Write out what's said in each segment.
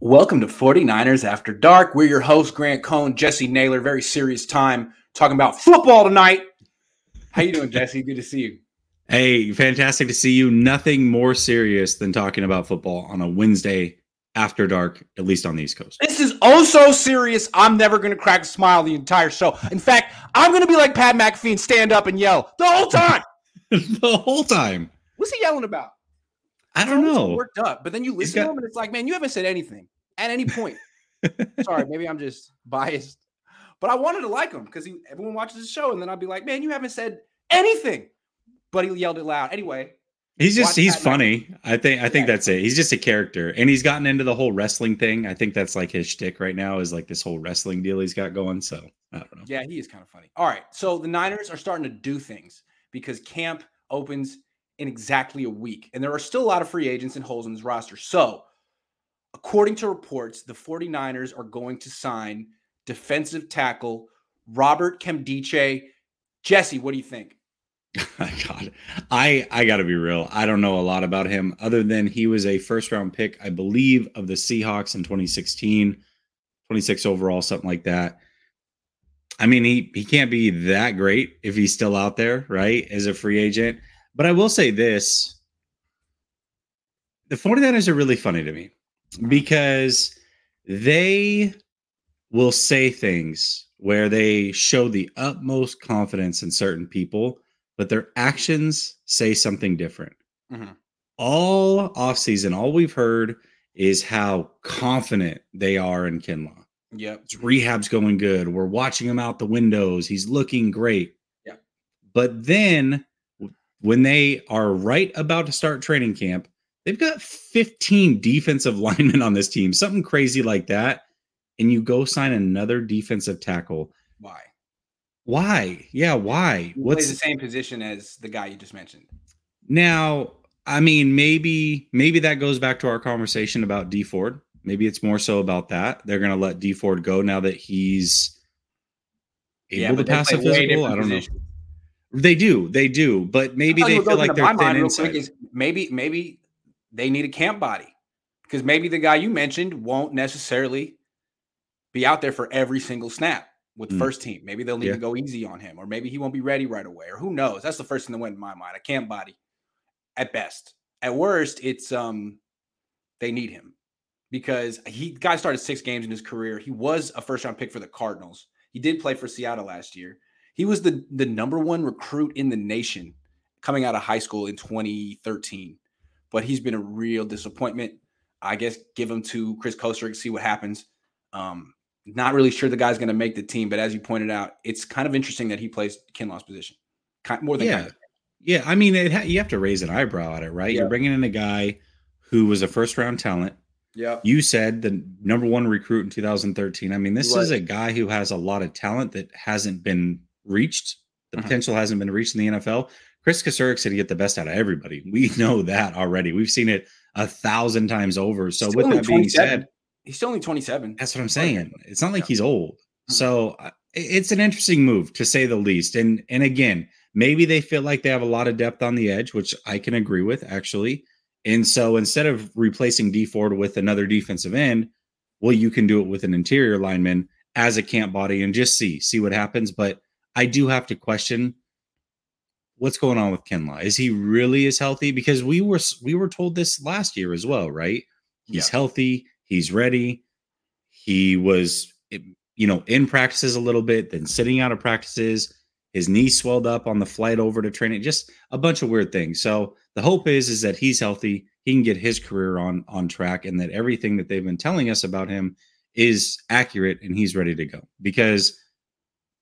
Welcome to 49ers After Dark. We're your hosts, Grant Cohn, Jesse Naylor. Very serious time talking about football tonight. How you doing, Jesse? Good to see you. Hey, fantastic to see you. Nothing more serious than talking about football on a Wednesday after dark, at least on the East Coast. This is oh so serious. I'm never going to crack a smile the entire show. In fact, I'm going to be like Pat McAfee and stand up and yell the whole time. the whole time. What's he yelling about? I don't know. Worked up, but then you listen got- to him and it's like, man, you haven't said anything at any point. Sorry, maybe I'm just biased, but I wanted to like him because everyone watches the show, and then I'd be like, man, you haven't said anything, but he yelled it loud anyway. He's just he's funny. Night. I think I think yeah. that's it. He's just a character, and he's gotten into the whole wrestling thing. I think that's like his shtick right now is like this whole wrestling deal he's got going. So I don't know. Yeah, he is kind of funny. All right, so the Niners are starting to do things because camp opens in exactly a week. And there are still a lot of free agents and holes in his roster. So, according to reports, the 49ers are going to sign defensive tackle Robert Nkemdiche. Jesse, what do you think? God, I I got to be real. I don't know a lot about him other than he was a first round pick, I believe, of the Seahawks in 2016, 26 overall, something like that. I mean, he he can't be that great if he's still out there, right? As a free agent. But I will say this the 49ers are really funny to me because they will say things where they show the utmost confidence in certain people, but their actions say something different. Mm-hmm. All offseason, all we've heard is how confident they are in Kinlaw. Yep. His rehab's going good. We're watching him out the windows. He's looking great. Yeah. But then when they are right about to start training camp, they've got 15 defensive linemen on this team, something crazy like that. And you go sign another defensive tackle. Why? Why? Yeah, why? He What's the same position as the guy you just mentioned? Now, I mean, maybe maybe that goes back to our conversation about Dee Ford. Maybe it's more so about that. They're going to let Dee Ford go now that he's able yeah, to pass a physical. I don't know. They do, they do, but maybe they feel like they're thin inside. Is maybe, maybe they need a camp body because maybe the guy you mentioned won't necessarily be out there for every single snap with mm. first team. Maybe they'll need yeah. to go easy on him, or maybe he won't be ready right away, or who knows? That's the first thing that went in my mind. I can't body, at best. At worst, it's um they need him because he guy started six games in his career. He was a first round pick for the Cardinals. He did play for Seattle last year. He was the the number one recruit in the nation coming out of high school in 2013. But he's been a real disappointment. I guess give him to Chris Kocurek, see what happens. Um, not really sure the guy's going to make the team, but as you pointed out, it's kind of interesting that he plays Kinlaw's position. More than yeah, kind of. yeah. I mean, ha- you have to raise an eyebrow at it, right? Yeah. You're bringing in a guy who was a first round talent. Yeah. You said the number one recruit in 2013. I mean, this is a guy who has a lot of talent that hasn't been reached. The uh-huh. potential hasn't been reached in the NFL. Chris Kocurek said he get the best out of everybody. We know that already. We've seen it a thousand times over. So with that being said, he's still only 27. That's what I'm saying. It's not like yeah. he's old. Uh-huh. So it's an interesting move to say the least. And and again, maybe they feel like they have a lot of depth on the edge, which I can agree with actually. And so instead of replacing Dee Ford with another defensive end, well, you can do it with an interior lineman as a camp body and just see see what happens. But I do have to question what's going on with Kinlaw. Is he really as healthy? Because we were we were told this last year as well, right? He's yeah. healthy, he's ready. He was eh, you know in practices a little bit, then sitting out of practices. His knee swelled up on the flight over to training, just a bunch of weird things. So the hope is is that he's healthy, he can get his career on on track, and that everything that they've been telling us about him is accurate and he's ready to go. Because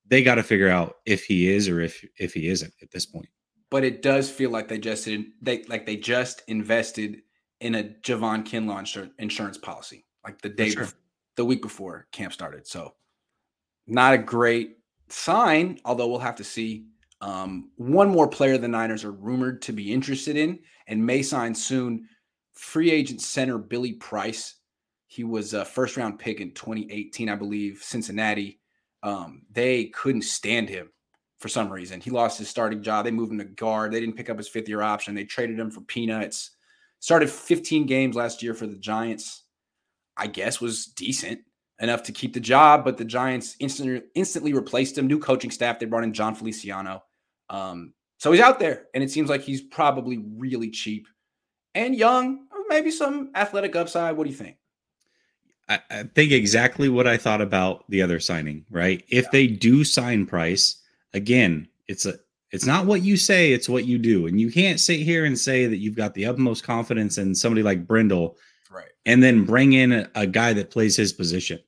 they got to figure out if he is or if if he isn't at this point. But it does feel like they just they like they just invested in a Javon Kinlaw insurance policy like the day sure. before, the week before camp started. So not a great sign, although we'll have to see. Um, one more player the Niners are rumored to be interested in and may sign soon. Free agent center Billy Price He was a first round pick in 2018, I believe, Cincinnati. Um, they couldn't stand him for some reason. He lost his starting job. They moved him to guard. They didn't pick up his fifth year option. They traded him for peanuts. Started 15 games last year for the Giants. I guess was decent enough to keep the job, but the Giants instantly instantly replaced him. New coaching staff. They brought in Jon Feliciano. Um, so he's out there, and it seems like he's probably really cheap and young, maybe some athletic upside. What do you think? I, I think exactly what I thought about the other signing. Right, if yeah. they do sign Price again, it's a it's not what you say, it's what you do, and you can't sit here and say that you've got the utmost confidence in somebody like Brendel right. and then bring in a, a, guy that plays his position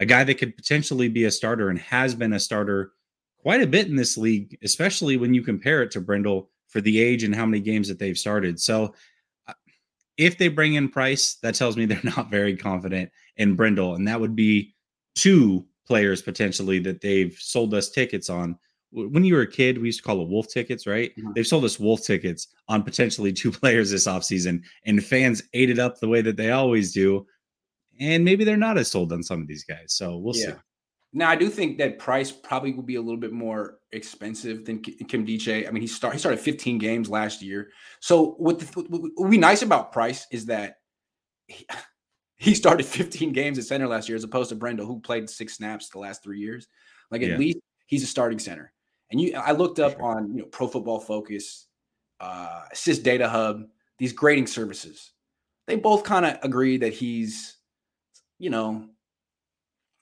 a guy that could potentially be a starter and has been a starter quite a bit in this league especially when you compare it to Brendel for the age and how many games that they've started. So uh, if they bring in price that tells me they're not very confident in Brendel. And that would be two players potentially that they've sold us tickets on when you were a kid, we used to call it wolf tickets, right? Mm-hmm. They've sold us wolf tickets on potentially two players this offseason, and fans ate it up the way that they always do. And maybe they're not as sold on some of these guys. So we'll yeah. see. Now, I do think that price probably will be a little bit more expensive than Nkemdiche. I mean, he, start, he started 15 games last year. So what, the, what would be nice about Price is that he, he started 15 games at center last year as opposed to Brendel, who played six snaps the last three years. Like at yeah. least he's a starting center. And you, I looked up on you know Pro Football Focus, uh, SIS DataHub, these grading services. They both kind of agree that he's, you know,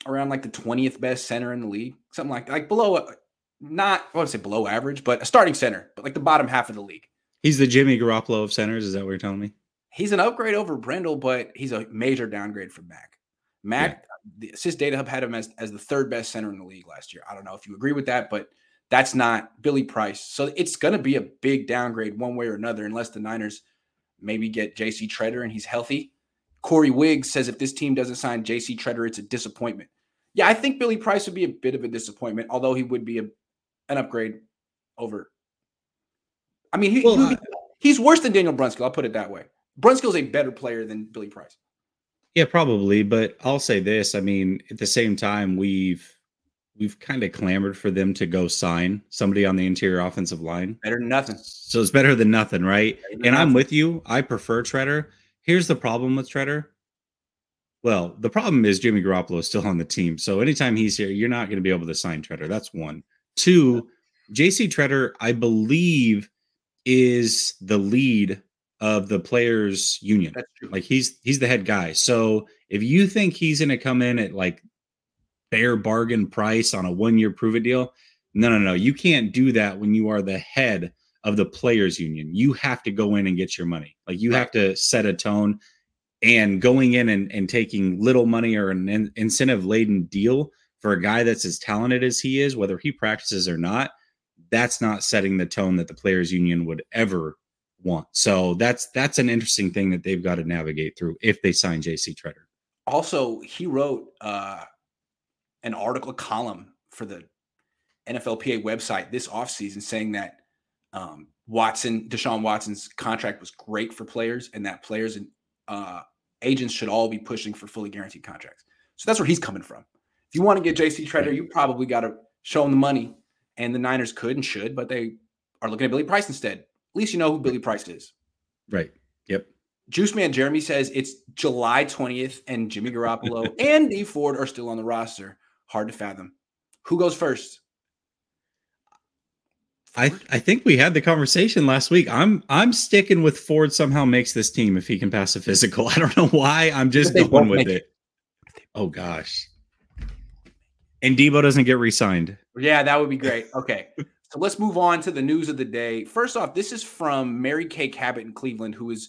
around like the twentieth best center in the league, something like like below, uh, not I would say below average, but a starting center, but like the bottom half of the league. He's the Jimmy Garoppolo of centers. Is that what you're telling me? He's an upgrade over Brendel, but he's a major downgrade from Mack. Mack, yeah. the SIS DataHub had him as, as the third best center in the league last year. I don't know if you agree with that, but that's not Billy Price. So it's going to be a big downgrade one way or another, unless the Niners maybe get JC Tretter and he's healthy. Corey Wiggs says if this team doesn't sign JC Tretter, it's a disappointment. Yeah, I think Billy Price would be a bit of a disappointment, although he would be a, an upgrade over. I mean, he, well, he uh, he's worse than Daniel Brunskill. I'll put it that way. Brunskill's a better player than Billy Price. Yeah, probably. But I'll say this. I mean, at the same time, we've we've kind of clamored for them to go sign somebody on the interior offensive line. Better than nothing. So it's better than nothing, right? Than and nothing. I'm with you. I prefer Tretter. Here's the problem with Tretter. Well, the problem is Jimmy Garoppolo is still on the team. So anytime he's here, you're not going to be able to sign Tretter. That's one. Two, JC Tretter, I believe, is the lead of the players union. Like he's he's the head guy. So if you think he's going to come in at like fair bargain price on a one year prove it deal. No, no, no. You can't do that when you are the head of the players union. You have to go in and get your money. Like you have to set a tone and going in and, and taking little money or an in- incentive laden deal for a guy that's as talented as he is, whether he practices or not, that's not setting the tone that the players union would ever want. So that's that's an interesting thing that they've got to navigate through if they sign JC Tretter. Also, he wrote uh an article, column for the NFLPA website this offseason saying that um, Watson, Deshaun Watson's contract was great for players and that players and uh, agents should all be pushing for fully guaranteed contracts. So that's where he's coming from. If you want to get JC Tretter, you probably got to show him the money. And the Niners could and should, but they are looking at Billy Price instead. At least you know who Billy Price is. Right. Yep. Juice Man Jeremy says it's July 20th and Jimmy Garoppolo and Dee Ford are still on the roster hard to fathom. Who goes first? I I think we had the conversation last week. I'm I'm sticking with Ford somehow makes this team if he can pass a physical. I don't know why. I'm just going with it. it. Oh gosh. And Debo doesn't get re-signed. Yeah, that would be great. Okay. so let's move on to the news of the day. First off, this is from Mary Kay Cabot in Cleveland, who is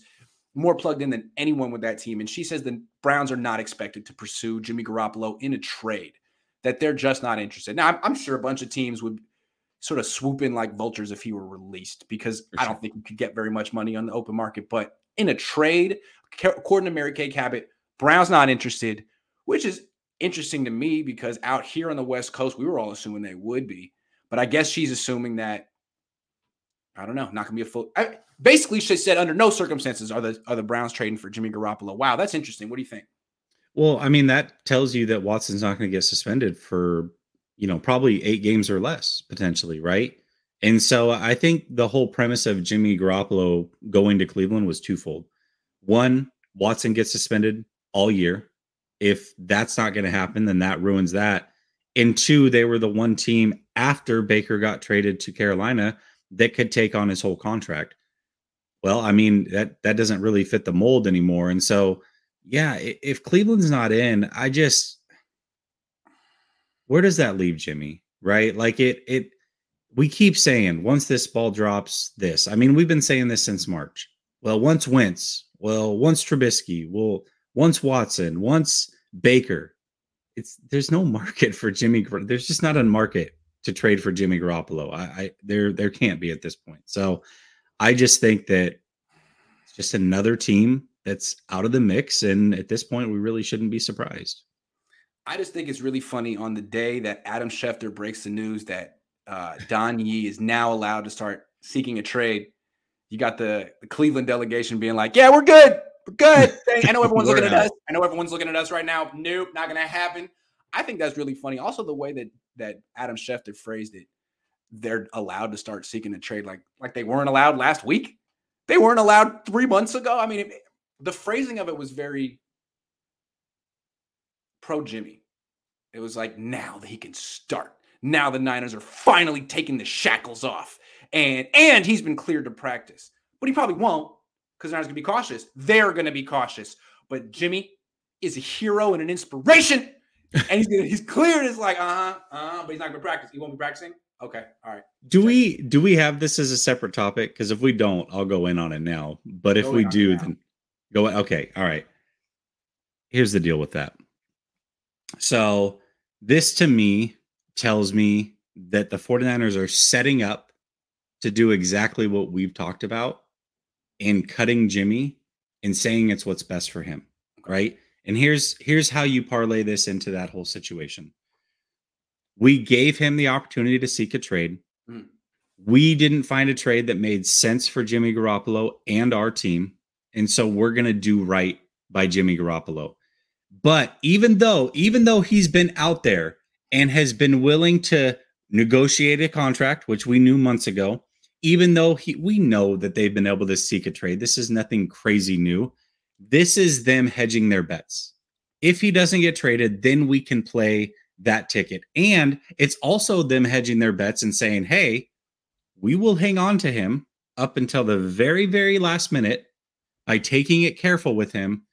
more plugged in than anyone with that team. And she says the Browns are not expected to pursue Jimmy Garoppolo in a trade that they're just not interested. Now, I'm, I'm, sure a bunch of teams would sort of swoop in like vultures if he were released because I don't think you could get very much money on the open market. But in a trade, according to Mary Kay Cabot, Brown's not interested, which is interesting to me because out here on the West Coast, we were all assuming they would be. But I guess she's assuming that I don't know, not gonna be a full. I, basically, she said under no circumstances are the are the Browns trading for Jimmy Garoppolo. Wow, that's interesting. What do you think? Well, I mean, that tells you that Watson's not going to get suspended for, you know, probably eight games or less potentially, right? And so I think the whole premise of Jimmy Garoppolo going to Cleveland was twofold. One, Watson gets suspended all year. If that's not going to happen, then that ruins that. And two, they were the one team after Baker got traded to Carolina that could take on his whole contract. Well, I mean, that that doesn't really fit the mold anymore. And so yeah, if Cleveland's not in, I just where does that leave Jimmy? Right? Like it it we keep saying once this ball drops this. I mean, we've been saying this since March. Well, once Wentz, well, once Trubisky, well, once Watson, once Baker. It's there's no market for Jimmy. There's just not a market to trade for Jimmy Garoppolo. I, I there there can't be at this point. So I just think that it's just another team that's out of the mix. And at this point, we really shouldn't be surprised. I just think it's really funny on the day that Adam Schefter breaks the news that uh, Don Yee is now allowed to start seeking a trade. You got the, the Cleveland delegation being like, "Yeah, we're good, we're good." I know everyone's looking at us. I know everyone's looking at us right now. Nope, not gonna happen. I think that's really funny. Also, the way that that Adam Schefter phrased it, they're allowed to start seeking a trade like like they weren't allowed last week. They weren't allowed three months ago. I mean, it, the phrasing of it was very pro Jimmy. It was like now that he can start. Now the Niners are finally taking the shackles off. And and he's been cleared to practice. But he probably won't because the Niners gonna be cautious. They're gonna be cautious. But Jimmy is a hero and an inspiration. and he's he's cleared. It's like, uh-huh, uh-huh, but he's not gonna practice. He won't be practicing. Okay, all right. Do Check. we do we have this as a separate topic? Because if we don't, I'll go in on it now. But if go we do, then Go okay. All right. Here's the deal with that. So, this to me tells me that the 49ers are setting up to do exactly what we've talked about in cutting Jimmy and saying it's what's best for him, right? And here's here's how you parlay this into that whole situation. We gave him the opportunity to seek a trade. Mm. We didn't find a trade that made sense for Jimmy Garoppolo and our team. And so we're going to do right by Jimmy Garoppolo. But even though, even though he's been out there and has been willing to negotiate a contract, which we knew months ago, even though he, we know that they've been able to seek a trade, this is nothing crazy new. This is them hedging their bets. If he doesn't get traded, then we can play that ticket. And it's also them hedging their bets and saying, hey, we will hang on to him up until the very, very last minute by taking it careful with him.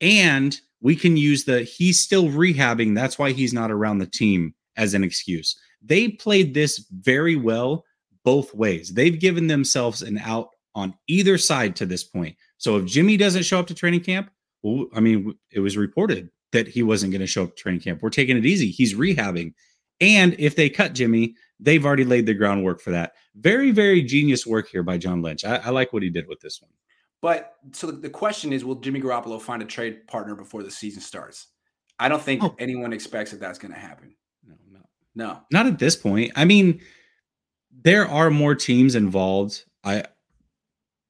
And we can use the he's still rehabbing. That's why he's not around the team as an excuse. They played this very well both ways. They've given themselves an out on either side to this point. So if Jimmy doesn't show up to training camp, well, I mean, it was reported that he wasn't going to show up to training camp. We're taking it easy. He's rehabbing. And if they cut Jimmy, they've already laid the groundwork for that. Very, very genius work here by John Lynch. I, I like what he did with this one. But so the question is, will Jimmy Garoppolo find a trade partner before the season starts? I don't think oh. anyone expects that that's going to happen. No, no, no, not at this point. I mean, there are more teams involved. I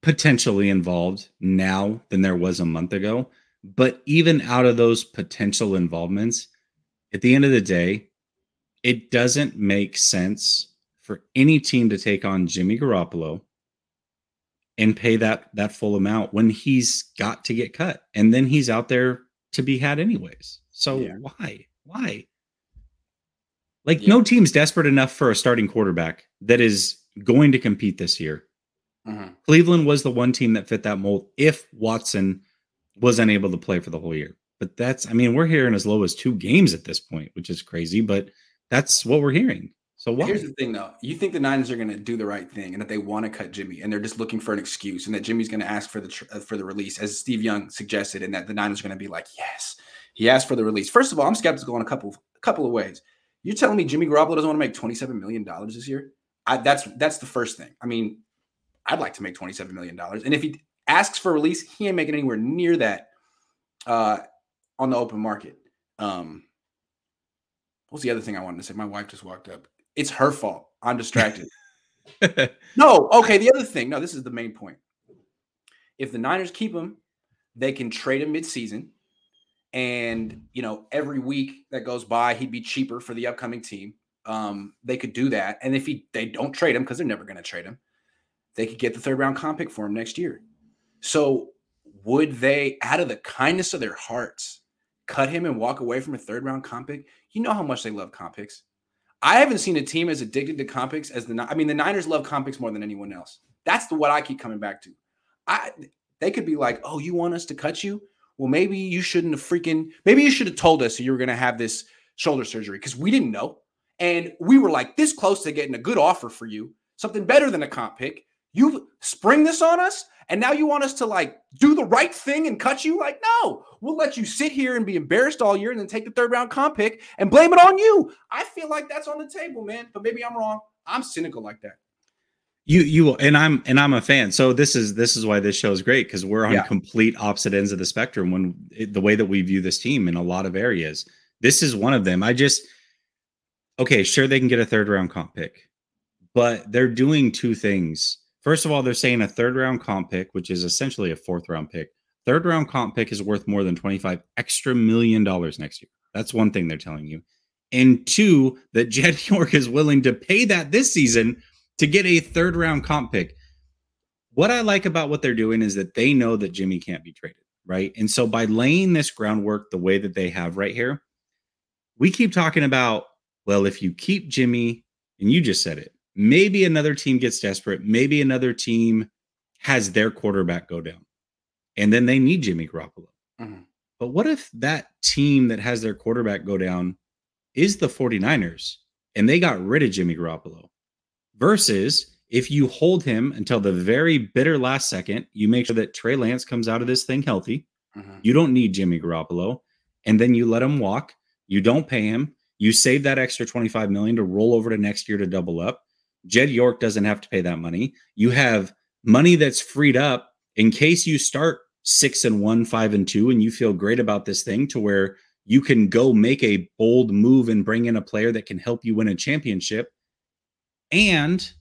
potentially involved now than there was a month ago. But even out of those potential involvements, at the end of the day, it doesn't make sense for any team to take on Jimmy Garoppolo and pay that that full amount when he's got to get cut and then he's out there to be had anyways so yeah. why why like yeah. no team's desperate enough for a starting quarterback that is going to compete this year mm-hmm. cleveland was the one team that fit that mold if watson was unable to play for the whole year but that's i mean we're hearing as low as two games at this point which is crazy but that's what we're hearing so why? Here's the thing, though. You think the Niners are going to do the right thing, and that they want to cut Jimmy, and they're just looking for an excuse, and that Jimmy's going to ask for the tr- uh, for the release, as Steve Young suggested, and that the Niners are going to be like, "Yes, he asked for the release." First of all, I'm skeptical in a couple a couple of ways. You're telling me Jimmy Garoppolo doesn't want to make 27 million dollars this year? I, that's that's the first thing. I mean, I'd like to make 27 million dollars, and if he asks for release, he ain't making anywhere near that uh, on the open market. Um, what's the other thing I wanted to say? My wife just walked up. It's her fault. I'm distracted. no, okay. The other thing, no, this is the main point. If the Niners keep him, they can trade him midseason and you know every week that goes by he'd be cheaper for the upcoming team um, they could do that and if he they don't trade him because they're never going to trade him they could get the third round comp pick for him next year so would they out of the kindness of their hearts cut him and walk away from a third round comp pick you know how much they love comp picks i haven't seen a team as addicted to comp picks as the i mean the niners love comp picks more than anyone else that's the what i keep coming back to i they could be like oh you want us to cut you well, maybe you shouldn't have freaking, maybe you should have told us you were going to have this shoulder surgery because we didn't know. And we were like this close to getting a good offer for you, something better than a comp pick. You spring this on us, and now you want us to like do the right thing and cut you? Like, no, we'll let you sit here and be embarrassed all year and then take the third round comp pick and blame it on you. I feel like that's on the table, man. But maybe I'm wrong. I'm cynical like that. You you and I'm and I'm a fan. So this is this is why this show is great because we're on yeah. complete opposite ends of the spectrum when it, the way that we view this team in a lot of areas. This is one of them. I just okay, sure they can get a third round comp pick, but they're doing two things. First of all, they're saying a third round comp pick, which is essentially a fourth round pick. Third round comp pick is worth more than 25 extra million dollars next year. That's one thing they're telling you. And two, that Jed York is willing to pay that this season to get a third round comp pick. What I like about what they're doing is that they know that Jimmy can't be traded, right? And so by laying this groundwork the way that they have right here, we keep talking about, well, if you keep Jimmy, and you just said it, maybe another team gets desperate, maybe another team has their quarterback go down, and then they need Jimmy Garoppolo. Mm-hmm. But what if that team that has their quarterback go down is the 49ers and they got rid of Jimmy Garoppolo? versus if you hold him until the very bitter last second, you make sure that Trey Lance comes out of this thing healthy. Mm-hmm. You don't need Jimmy Garoppolo, and then you let him walk. You don't pay him. You save that extra 25 million to roll over to next year to double up. Jed York doesn't have to pay that money. You have money that's freed up in case you start six and one, five and two, and you feel great about this thing to where you can go make a bold move and bring in a player that can help you win a championship and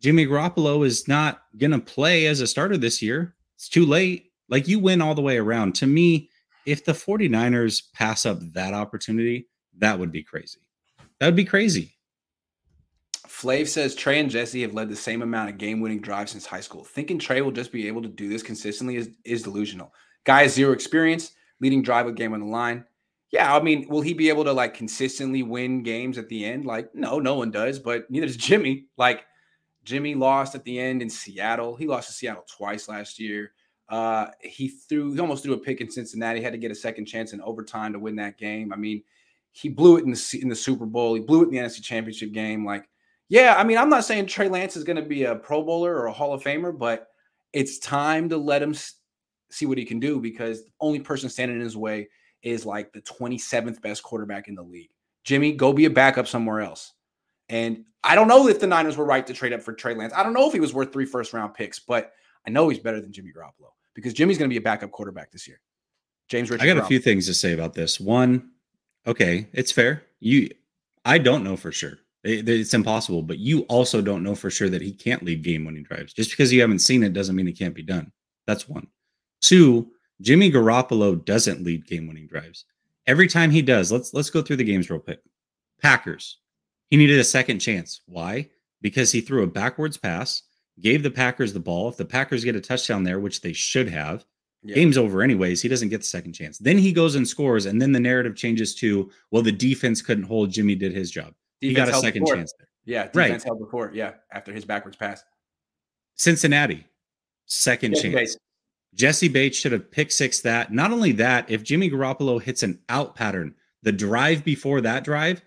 Jimmy Garoppolo is not going to play as a starter this year. It's too late. Like you win all the way around. To me, if the 49ers pass up that opportunity, that would be crazy. That would be crazy. Flav says Trey and Jesse have led the same amount of game winning drives since high school. Thinking Trey will just be able to do this consistently is, is delusional. Guy has zero experience, leading drive with game on the line. Yeah, I mean, will he be able to like consistently win games at the end? Like, no, no one does, but neither does Jimmy. Like, Jimmy lost at the end in Seattle. He lost to Seattle twice last year. Uh, he threw, he almost threw a pick in Cincinnati. Had to get a second chance in overtime to win that game. I mean, he blew it in the in the Super Bowl. He blew it in the NFC Championship game. Like, yeah, I mean, I'm not saying Trey Lance is going to be a Pro Bowler or a Hall of Famer, but it's time to let him see what he can do because the only person standing in his way is like the 27th best quarterback in the league. Jimmy, go be a backup somewhere else. And I don't know if the Niners were right to trade up for Trey Lance. I don't know if he was worth three first round picks, but I know he's better than Jimmy Garoppolo because Jimmy's going to be a backup quarterback this year. James Richard. I got a few things to say about this. One, okay, it's fair. You, I don't know for sure. It, it's impossible, but you also don't know for sure that he can't lead game winning drives. Just because you haven't seen it doesn't mean it can't be done. That's one. Two, Jimmy Garoppolo doesn't lead game-winning drives. Every time he does, let's let's go through the games real quick. Packers. He needed a second chance. Why? Because he threw a backwards pass, gave the Packers the ball. If the Packers get a touchdown there, which they should have, yeah. game's over anyways. He doesn't get the second chance. Then he goes and scores, and then the narrative changes to, well, the defense couldn't hold. Jimmy did his job. He got a second chance there. Yeah, defense right. held the fort. Yeah, after his backwards pass. Cincinnati, second yeah, chance. Jessie Bates should have pick six that. Not only that, if Jimmy Garoppolo hits an out pattern, the drive before that drive,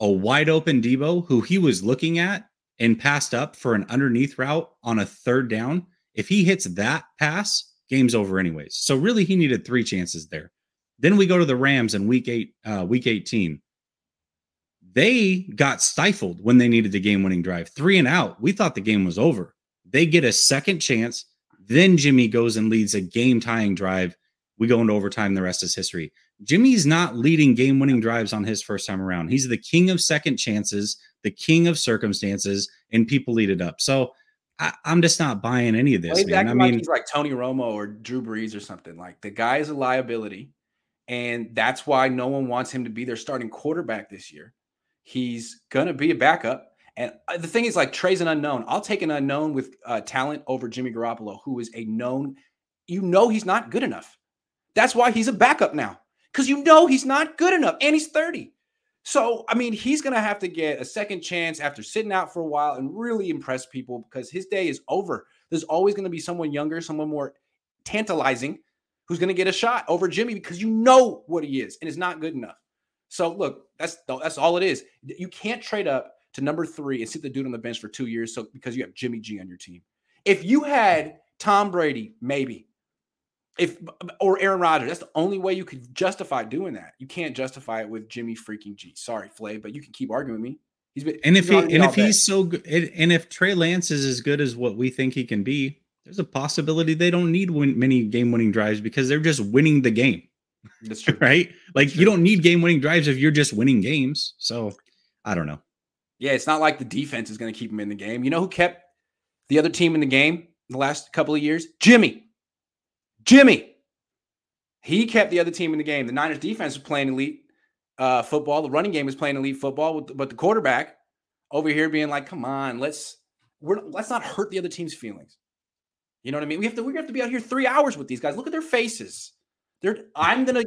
a wide open Debo who he was looking at and passed up for an underneath route on a third down, if he hits that pass, game's over anyways. So really, he needed three chances there. Then we go to the Rams in week eight, uh, week 18. They got stifled when they needed the game winning drive. Three and out. We thought the game was over. They get a second chance then Jimmy goes and leads a game tying drive. We go into overtime. The rest is history. Jimmy's not leading game winning drives on his first time around. He's the king of second chances, the king of circumstances, and people lead it up. So I, am just not buying any of this. Well, man. I mean, like he's like Tony Romo or Drew Brees or something. Like the guy is a liability, And that's why no one wants him to be their starting quarterback this year. He's going to be a backup. And uh, the thing is, like Trey's an unknown. I'll take an unknown with uh, talent over Jimmy Garoppolo, who is a known. You know he's not good enough. That's why he's a backup now, because you know he's not good enough, and he's thirty. So I mean, he's gonna have to get a second chance after sitting out for a while and really impress people because his day is over. There's always gonna be someone younger, someone more tantalizing, who's gonna get a shot over Jimmy because you know what he is, and it's not good enough. So look, that's that's all it is. You can't trade up to number three and sit the dude on the bench for two years. So because you have Jimmy G on your team. If you had Tom Brady, maybe. If or Aaron Rodgers, that's the only way you could justify doing that. You can't justify it with Jimmy freaking G. Sorry, Flay, but you can keep arguing with me. He's been and if he and if he's so good and if Trey Lance is as good as what we think he can be, there's a possibility they don't need win, many game winning drives because they're just winning the game. That's true, right? Like true. you don't need game winning drives if you're just winning games. So I don't know. Yeah, it's not like the defense is going to keep him in the game. You know who kept the other team in the game the last couple of years? Jimmy. Jimmy. He kept the other team in the game. The Niners defense was playing elite uh, football. The running game was playing elite football, with, but the quarterback over here being like, "Come on, let's we're, let's not hurt the other team's feelings." You know what I mean? We have to we have to be out here three hours with these guys. Look at their faces. They're I'm gonna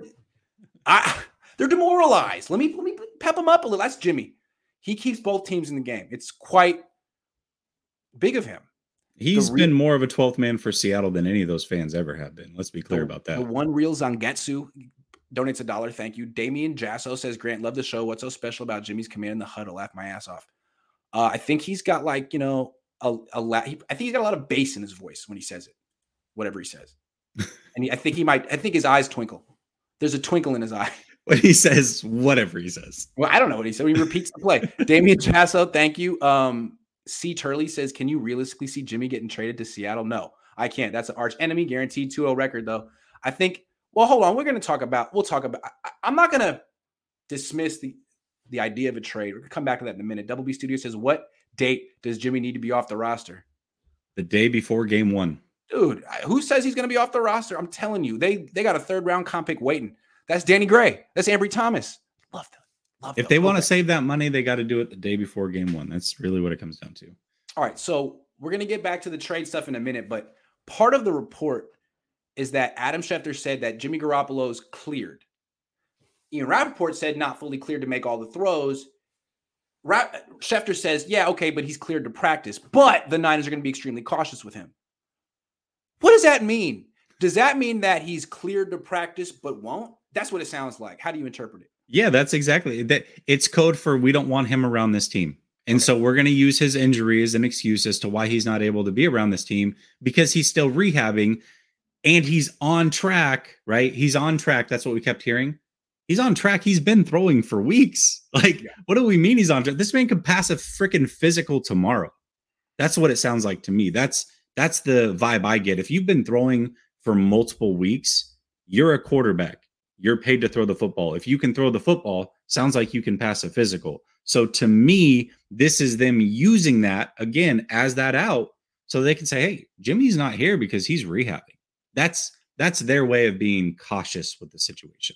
I they're demoralized. Let me let me pep them up a little. That's Jimmy. He keeps both teams in the game. It's quite big of him. He's re- been more of a 12th man for Seattle than any of those fans ever have been. Let's be clear the, about that. The one real Zangetsu donates a dollar. Thank you. Damian Jasso says, Grant, love the show. What's so special about Jimmy's command in the huddle? Laugh my ass off. Uh, I think he's got like, you know, a, a la- he, I think he's got a lot of bass in his voice when he says it, whatever he says. And he, I think he might, I think his eyes twinkle. There's a twinkle in his eye when he says whatever he says. Well, I don't know what he said. He repeats the play. Damian Chasso, thank you. Um, C. Turley says, Can you realistically see Jimmy getting traded to Seattle? No, I can't. That's an arch enemy, guaranteed 2 0 record, though. I think, well, hold on. We're going to talk about, we'll talk about, I, I'm not going to dismiss the the idea of a trade. We're going to come back to that in a minute. Double B Studio says, What date does Jimmy need to be off the roster? The day before game one. Dude, who says he's going to be off the roster? I'm telling you, they they got a third round comp pick waiting. That's Danny Gray. That's Ambry Thomas. Love them. Love if they want to save that money, they got to do it the day before game one. That's really what it comes down to. All right. So we're going to get back to the trade stuff in a minute, but part of the report is that Adam Schefter said that Jimmy Garoppolo's cleared. Ian Rapoport said not fully cleared to make all the throws. Ra- Schefter says, yeah, okay, but he's cleared to practice. But the Niners are going to be extremely cautious with him. What does that mean? Does that mean that he's cleared to practice but won't? That's what it sounds like. How do you interpret it? Yeah, that's exactly that. It's code for we don't want him around this team. And okay. so we're going to use his injury as an excuse as to why he's not able to be around this team because he's still rehabbing and he's on track, right? He's on track. That's what we kept hearing. He's on track. He's been throwing for weeks. Like, yeah. what do we mean he's on track? This man could pass a freaking physical tomorrow. That's what it sounds like to me. That's that's the vibe I get. If you've been throwing for multiple weeks, you're a quarterback you're paid to throw the football. If you can throw the football, sounds like you can pass a physical. So to me, this is them using that again as that out so they can say, "Hey, Jimmy's not here because he's rehabbing." That's that's their way of being cautious with the situation.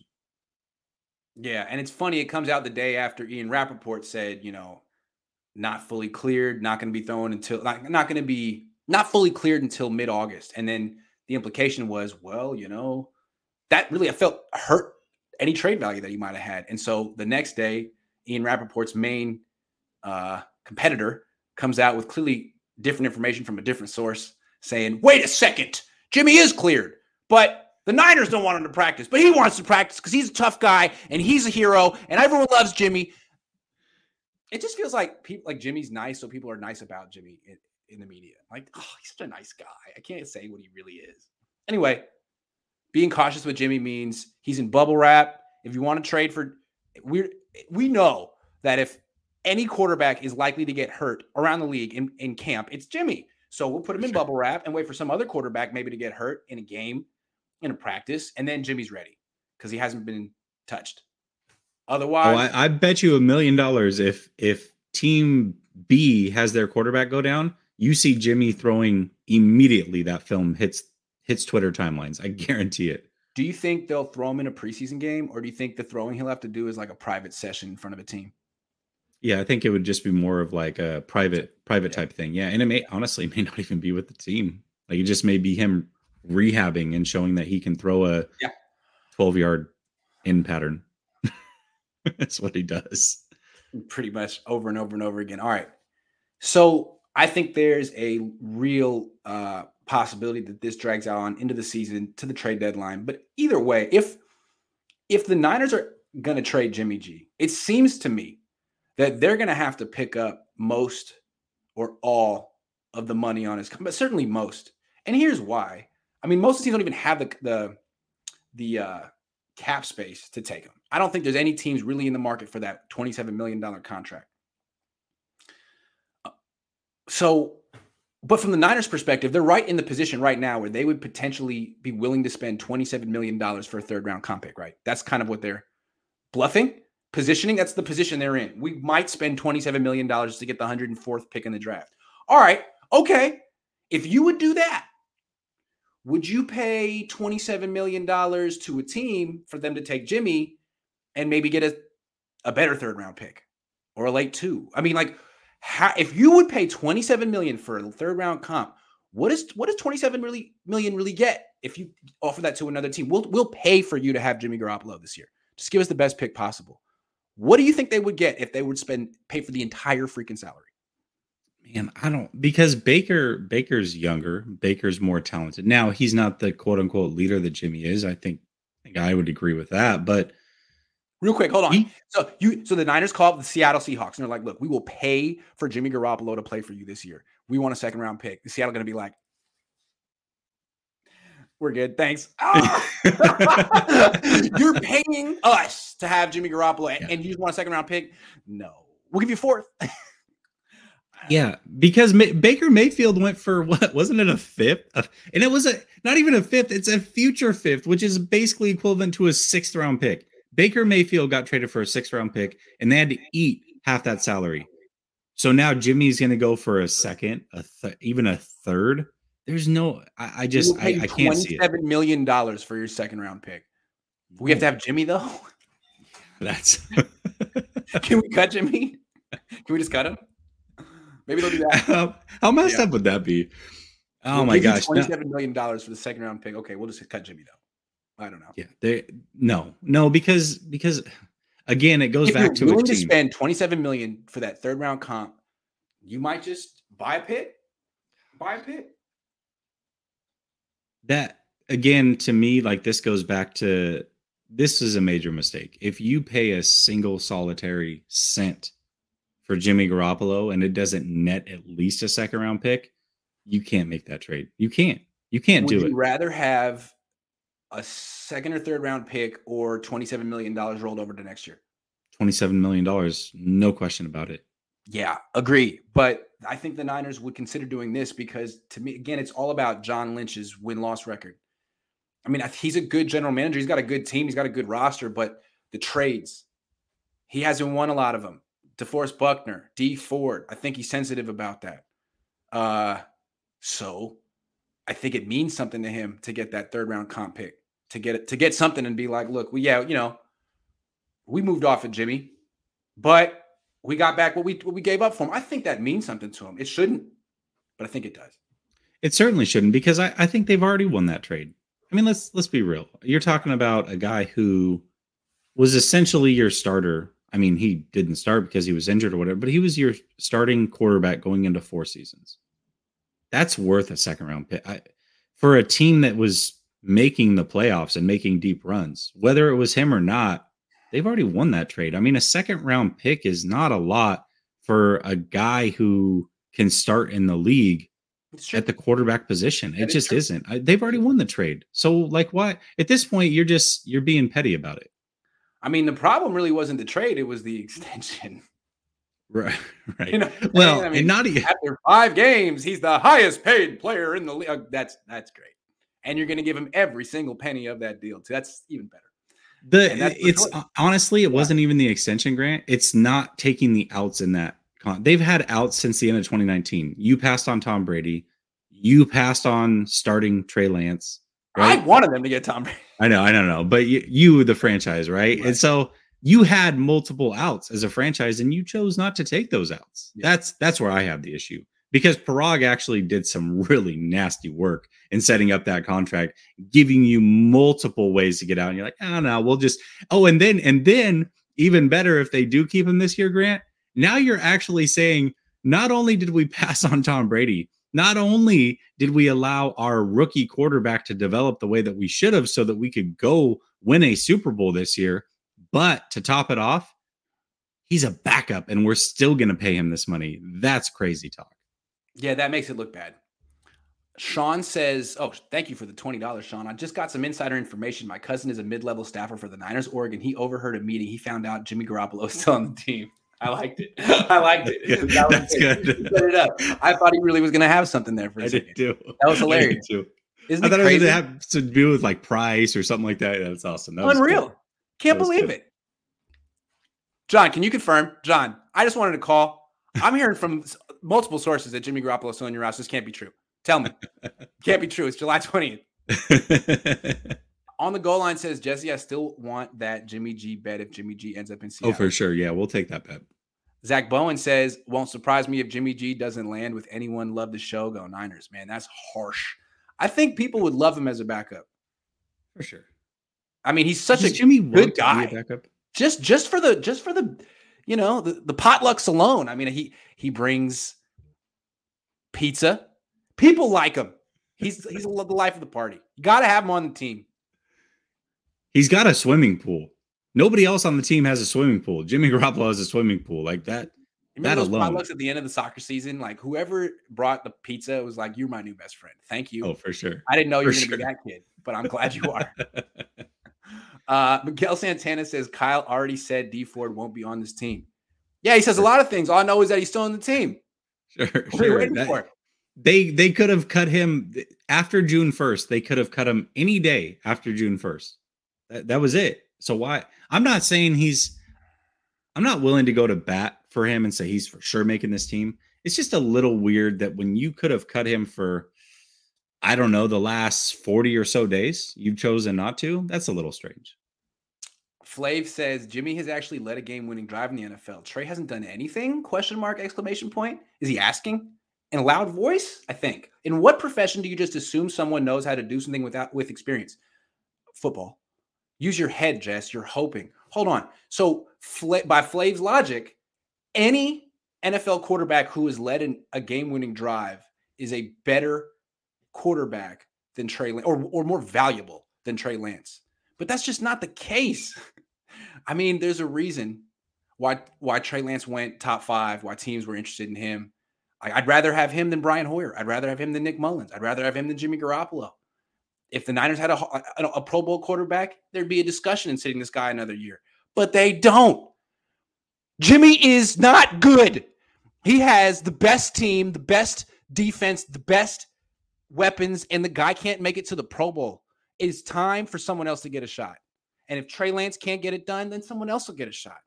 Yeah, and it's funny. It comes out the day after Ian Rapoport said, you know, not fully cleared, not going to be thrown until not, not going to be not fully cleared until mid August, and then the implication was, well, you know, that really I felt hurt any trade value that he might have had. And so the next day, Ian Rapoport's main uh, competitor comes out with clearly different information from a different source saying, wait a second, Jimmy is cleared, but the Niners don't want him to practice, but he wants to practice because he's a tough guy and he's a hero and everyone loves Jimmy. It just feels like people like Jimmy's nice, so people are nice about Jimmy in the media. Like, oh, he's such a nice guy. I can't say what he really is. Anyway, being cautious with Jimmy means he's in bubble wrap. If you want to trade for, we we know that if any quarterback is likely to get hurt around the league in, in camp, it's Jimmy. So we'll put him in bubble wrap and wait for some other quarterback maybe to get hurt in a game, in a practice, and then Jimmy's ready because he hasn't been touched. Otherwise, oh, I, I bet you a million dollars if if Team B has their quarterback go down, you see Jimmy throwing immediately. That film hits hits Twitter timelines. I guarantee it. Do you think they'll throw him in a preseason game, or do you think the throwing he'll have to do is like a private session in front of a team? Yeah, I think it would just be more of like a private private type thing. Yeah, and it may honestly may not even be with the team. Like it just may be him rehabbing and showing that he can throw a yeah. 12 yard in pattern. That's what he does. Pretty much over and over and over again. All right. So I think there's a real uh, possibility that this drags out on into the season to the trade deadline. But either way, if if the Niners are going to trade Jimmy G, it seems to me that they're going to have to pick up most or all of the money on his, but certainly most. And here's why. I mean, most teams don't even have the the the uh, cap space to take him. I don't think there's any teams really in the market for that $27 million contract. So, but from the Niners' perspective, they're right in the position right now where they would potentially be willing to spend $27 million for a third round comp pick, right? That's kind of what they're bluffing, positioning. That's the position they're in. We might spend $27 million to get the 104th pick in the draft. All right. Okay. If you would do that, would you pay $27 million to a team for them to take Jimmy and maybe get a, a better third round pick or a late two? I mean, like, how, if you would pay 27 million for a third round comp, what is what does 27 really million really get if you offer that to another team? We'll we'll pay for you to have Jimmy Garoppolo this year. Just give us the best pick possible. What do you think they would get if they would spend pay for the entire freaking salary? Man, I don't because Baker Baker's younger. Baker's more talented. Now he's not the quote unquote leader that Jimmy is. I think I think I would agree with that. But real quick, hold on. He, so you so the Niners call up the Seattle Seahawks and they're like, look, we will pay for Jimmy Garoppolo to play for you this year. We want a second round pick. The Seattle gonna be like, we're good. Thanks. Oh. You're paying us to have Jimmy Garoppolo yeah. and you just want a second round pick? No. We'll give you fourth. Yeah, because May- Baker Mayfield went for what wasn't it a fifth? and it was a not even a fifth; it's a future fifth, which is basically equivalent to a sixth round pick. Baker Mayfield got traded for a sixth round pick, and they had to eat half that salary. So now Jimmy's going to go for a second, a th- even a third. There's no, I, I just, I, I, can't see it. Seven million dollars for your second round pick. We have to have Jimmy though. That's. Can we cut Jimmy? Can we just cut him? Maybe they'll do that. How messed yeah. up would that be? Oh we'll my gosh! Twenty-seven no. million dollars for the second round pick. Okay, we'll just cut Jimmy though. I don't know. Yeah, they no, no, because because again, it goes if back to willing to spend twenty-seven million for that third round comp. You might just buy a pit, buy a pit. That again, to me, like this goes back to this is a major mistake. If you pay a single solitary cent for Jimmy Garoppolo and it doesn't net at least a second round pick, you can't make that trade. You can't. You can't Would do it. rather have a second or third round pick or $27 million rolled over to next year? $27 million, no question about it. Yeah, agree. But I think the Niners would consider doing this because to me, again, it's all about John Lynch's win loss record. I mean, he's a good general manager. He's got a good team. He's got a good roster, but the trades, he hasn't won a lot of them. DeForest Buckner, Dee Ford. I think he's sensitive about that. Uh, so I think it means something to him to get that third round comp pick, to get it, to get something and be like, look, we yeah, you know, we moved off of Jimmy, but we got back what we what we gave up for him. I think that means something to him. It shouldn't, but I think it does. It certainly shouldn't because I, I think they've already won that trade. I mean, let's let's be real. You're talking about a guy who was essentially your starter I mean, he didn't start because he was injured or whatever, but he was your starting quarterback going into four seasons. That's worth a second round pick I, for a team that was making the playoffs and making deep runs. Whether it was him or not, they've already won that trade. I mean, a second round pick is not a lot for a guy who can start in the league at the quarterback position. It just is isn't. They've already won the trade. So, like, why at this point you're just you're being petty about it? I mean, the problem really wasn't the trade; it was the extension. Right. Right. You know, well, I mean, and not even after five games, he's the highest paid player in the league. Uh, that's that's great, and you're going to give him every single penny of that deal. Too. That's even better. The it's uh, honestly, it wasn't even the extension grant. It's not taking the outs in that. Con- They've had outs since the end of 2019. You passed on Tom Brady. You passed on starting Trey Lance. Right? I wanted them to get Tom Brady. I know, I don't know, but you, you the franchise, right? right? And so you had multiple outs as a franchise, and you chose not to take those outs. Yeah. That's that's where I have the issue because Paraag actually did some really nasty work in setting up that contract, giving you multiple ways to get out. And you're like, oh no, we'll just oh, and then and then even better if they do keep him this year, Grant. Now you're actually saying not only did we pass on Tom Brady, not only did we allow our rookie quarterback to develop the way that we should have so that we could go win a Super Bowl this year, but to top it off, he's a backup and we're still going to pay him this money. That's crazy talk. Yeah, that makes it look bad. Sean says, Oh, thank you for the $20, Sean. I just got some insider information. My cousin is a mid level staffer for the Niners, Oregon. He overheard a meeting. He found out Jimmy Garoppolo is still on the team. I liked it. I liked it. That That's good. Set it up. I thought he really was going to have something there for a I second. Did too. That was hilarious. I, Isn't I thought crazy? it was going to have to do with like price or something like that. That's awesome. That Unreal. Cool. Can't believe good. it. John, can you confirm? John, I just wanted to call. I'm hearing from multiple sources that Jimmy Garoppolo still in your house. This can't be true. Tell me. can't be true. It's July 20th. on the goal line says Jesse, I still want that Jimmy G bet if Jimmy G ends up in Seattle. Oh, for sure. Yeah, we'll take that bet. Zach Bowen says, won't surprise me if Jimmy G doesn't land with anyone. Love the show. Go Niners. Man, that's harsh. I think people would love him as a backup. For sure. I mean, he's such Does a Jimmy good guy. backup? Just just for the just for the you know, the, the potlucks alone. I mean, he he brings pizza. People like him. He's he's the life of the party. You got to have him on the team. He's got a swimming pool. Nobody else on the team has a swimming pool. Jimmy Garoppolo has a swimming pool like that. Remember that those alone. at the end of the soccer season? Like whoever brought the pizza was like, "You're my new best friend. Thank you." Oh, for sure. I didn't know you were going to sure. be that kid, but I'm glad you are. uh, Miguel Santana says Kyle already said Dee Ford won't be on this team. Yeah, he says a lot of things. All I know is that he's still on the team. Sure, sure. That, they they could have cut him after June 1st. They could have cut him any day after June 1st. That, that was it. So why? I'm not saying he's. I'm not willing to go to bat for him and say he's for sure making this team. It's just a little weird that when you could have cut him for, I don't know, the last 40 or so days, you've chosen not to. That's a little strange. Flav says Jimmy has actually led a game-winning drive in the NFL. Trey hasn't done anything? Question mark! Exclamation point. Is he asking in a loud voice? I think. In what profession do you just assume someone knows how to do something without with experience? Football. Use your head, Jess. You're hoping. Hold on. So, by Flav's logic, any NFL quarterback who has led in a game-winning drive is a better quarterback than Trey Lance, or, or more valuable than Trey Lance. But that's just not the case. I mean, there's a reason why why Trey Lance went top five, why teams were interested in him. I, would rather have him than Brian Hoyer. I'd rather have him than Nick Mullens. I'd rather have him than Jimmy Garoppolo if the Niners had a, a, a Pro Bowl quarterback, there'd be a discussion in sitting this guy another year. But they don't. Jimmy is not good. He has the best team, the best defense, the best weapons, and the guy can't make it to the Pro Bowl. It is time for someone else to get a shot. And if Trey Lance can't get it done, then someone else will get a shot.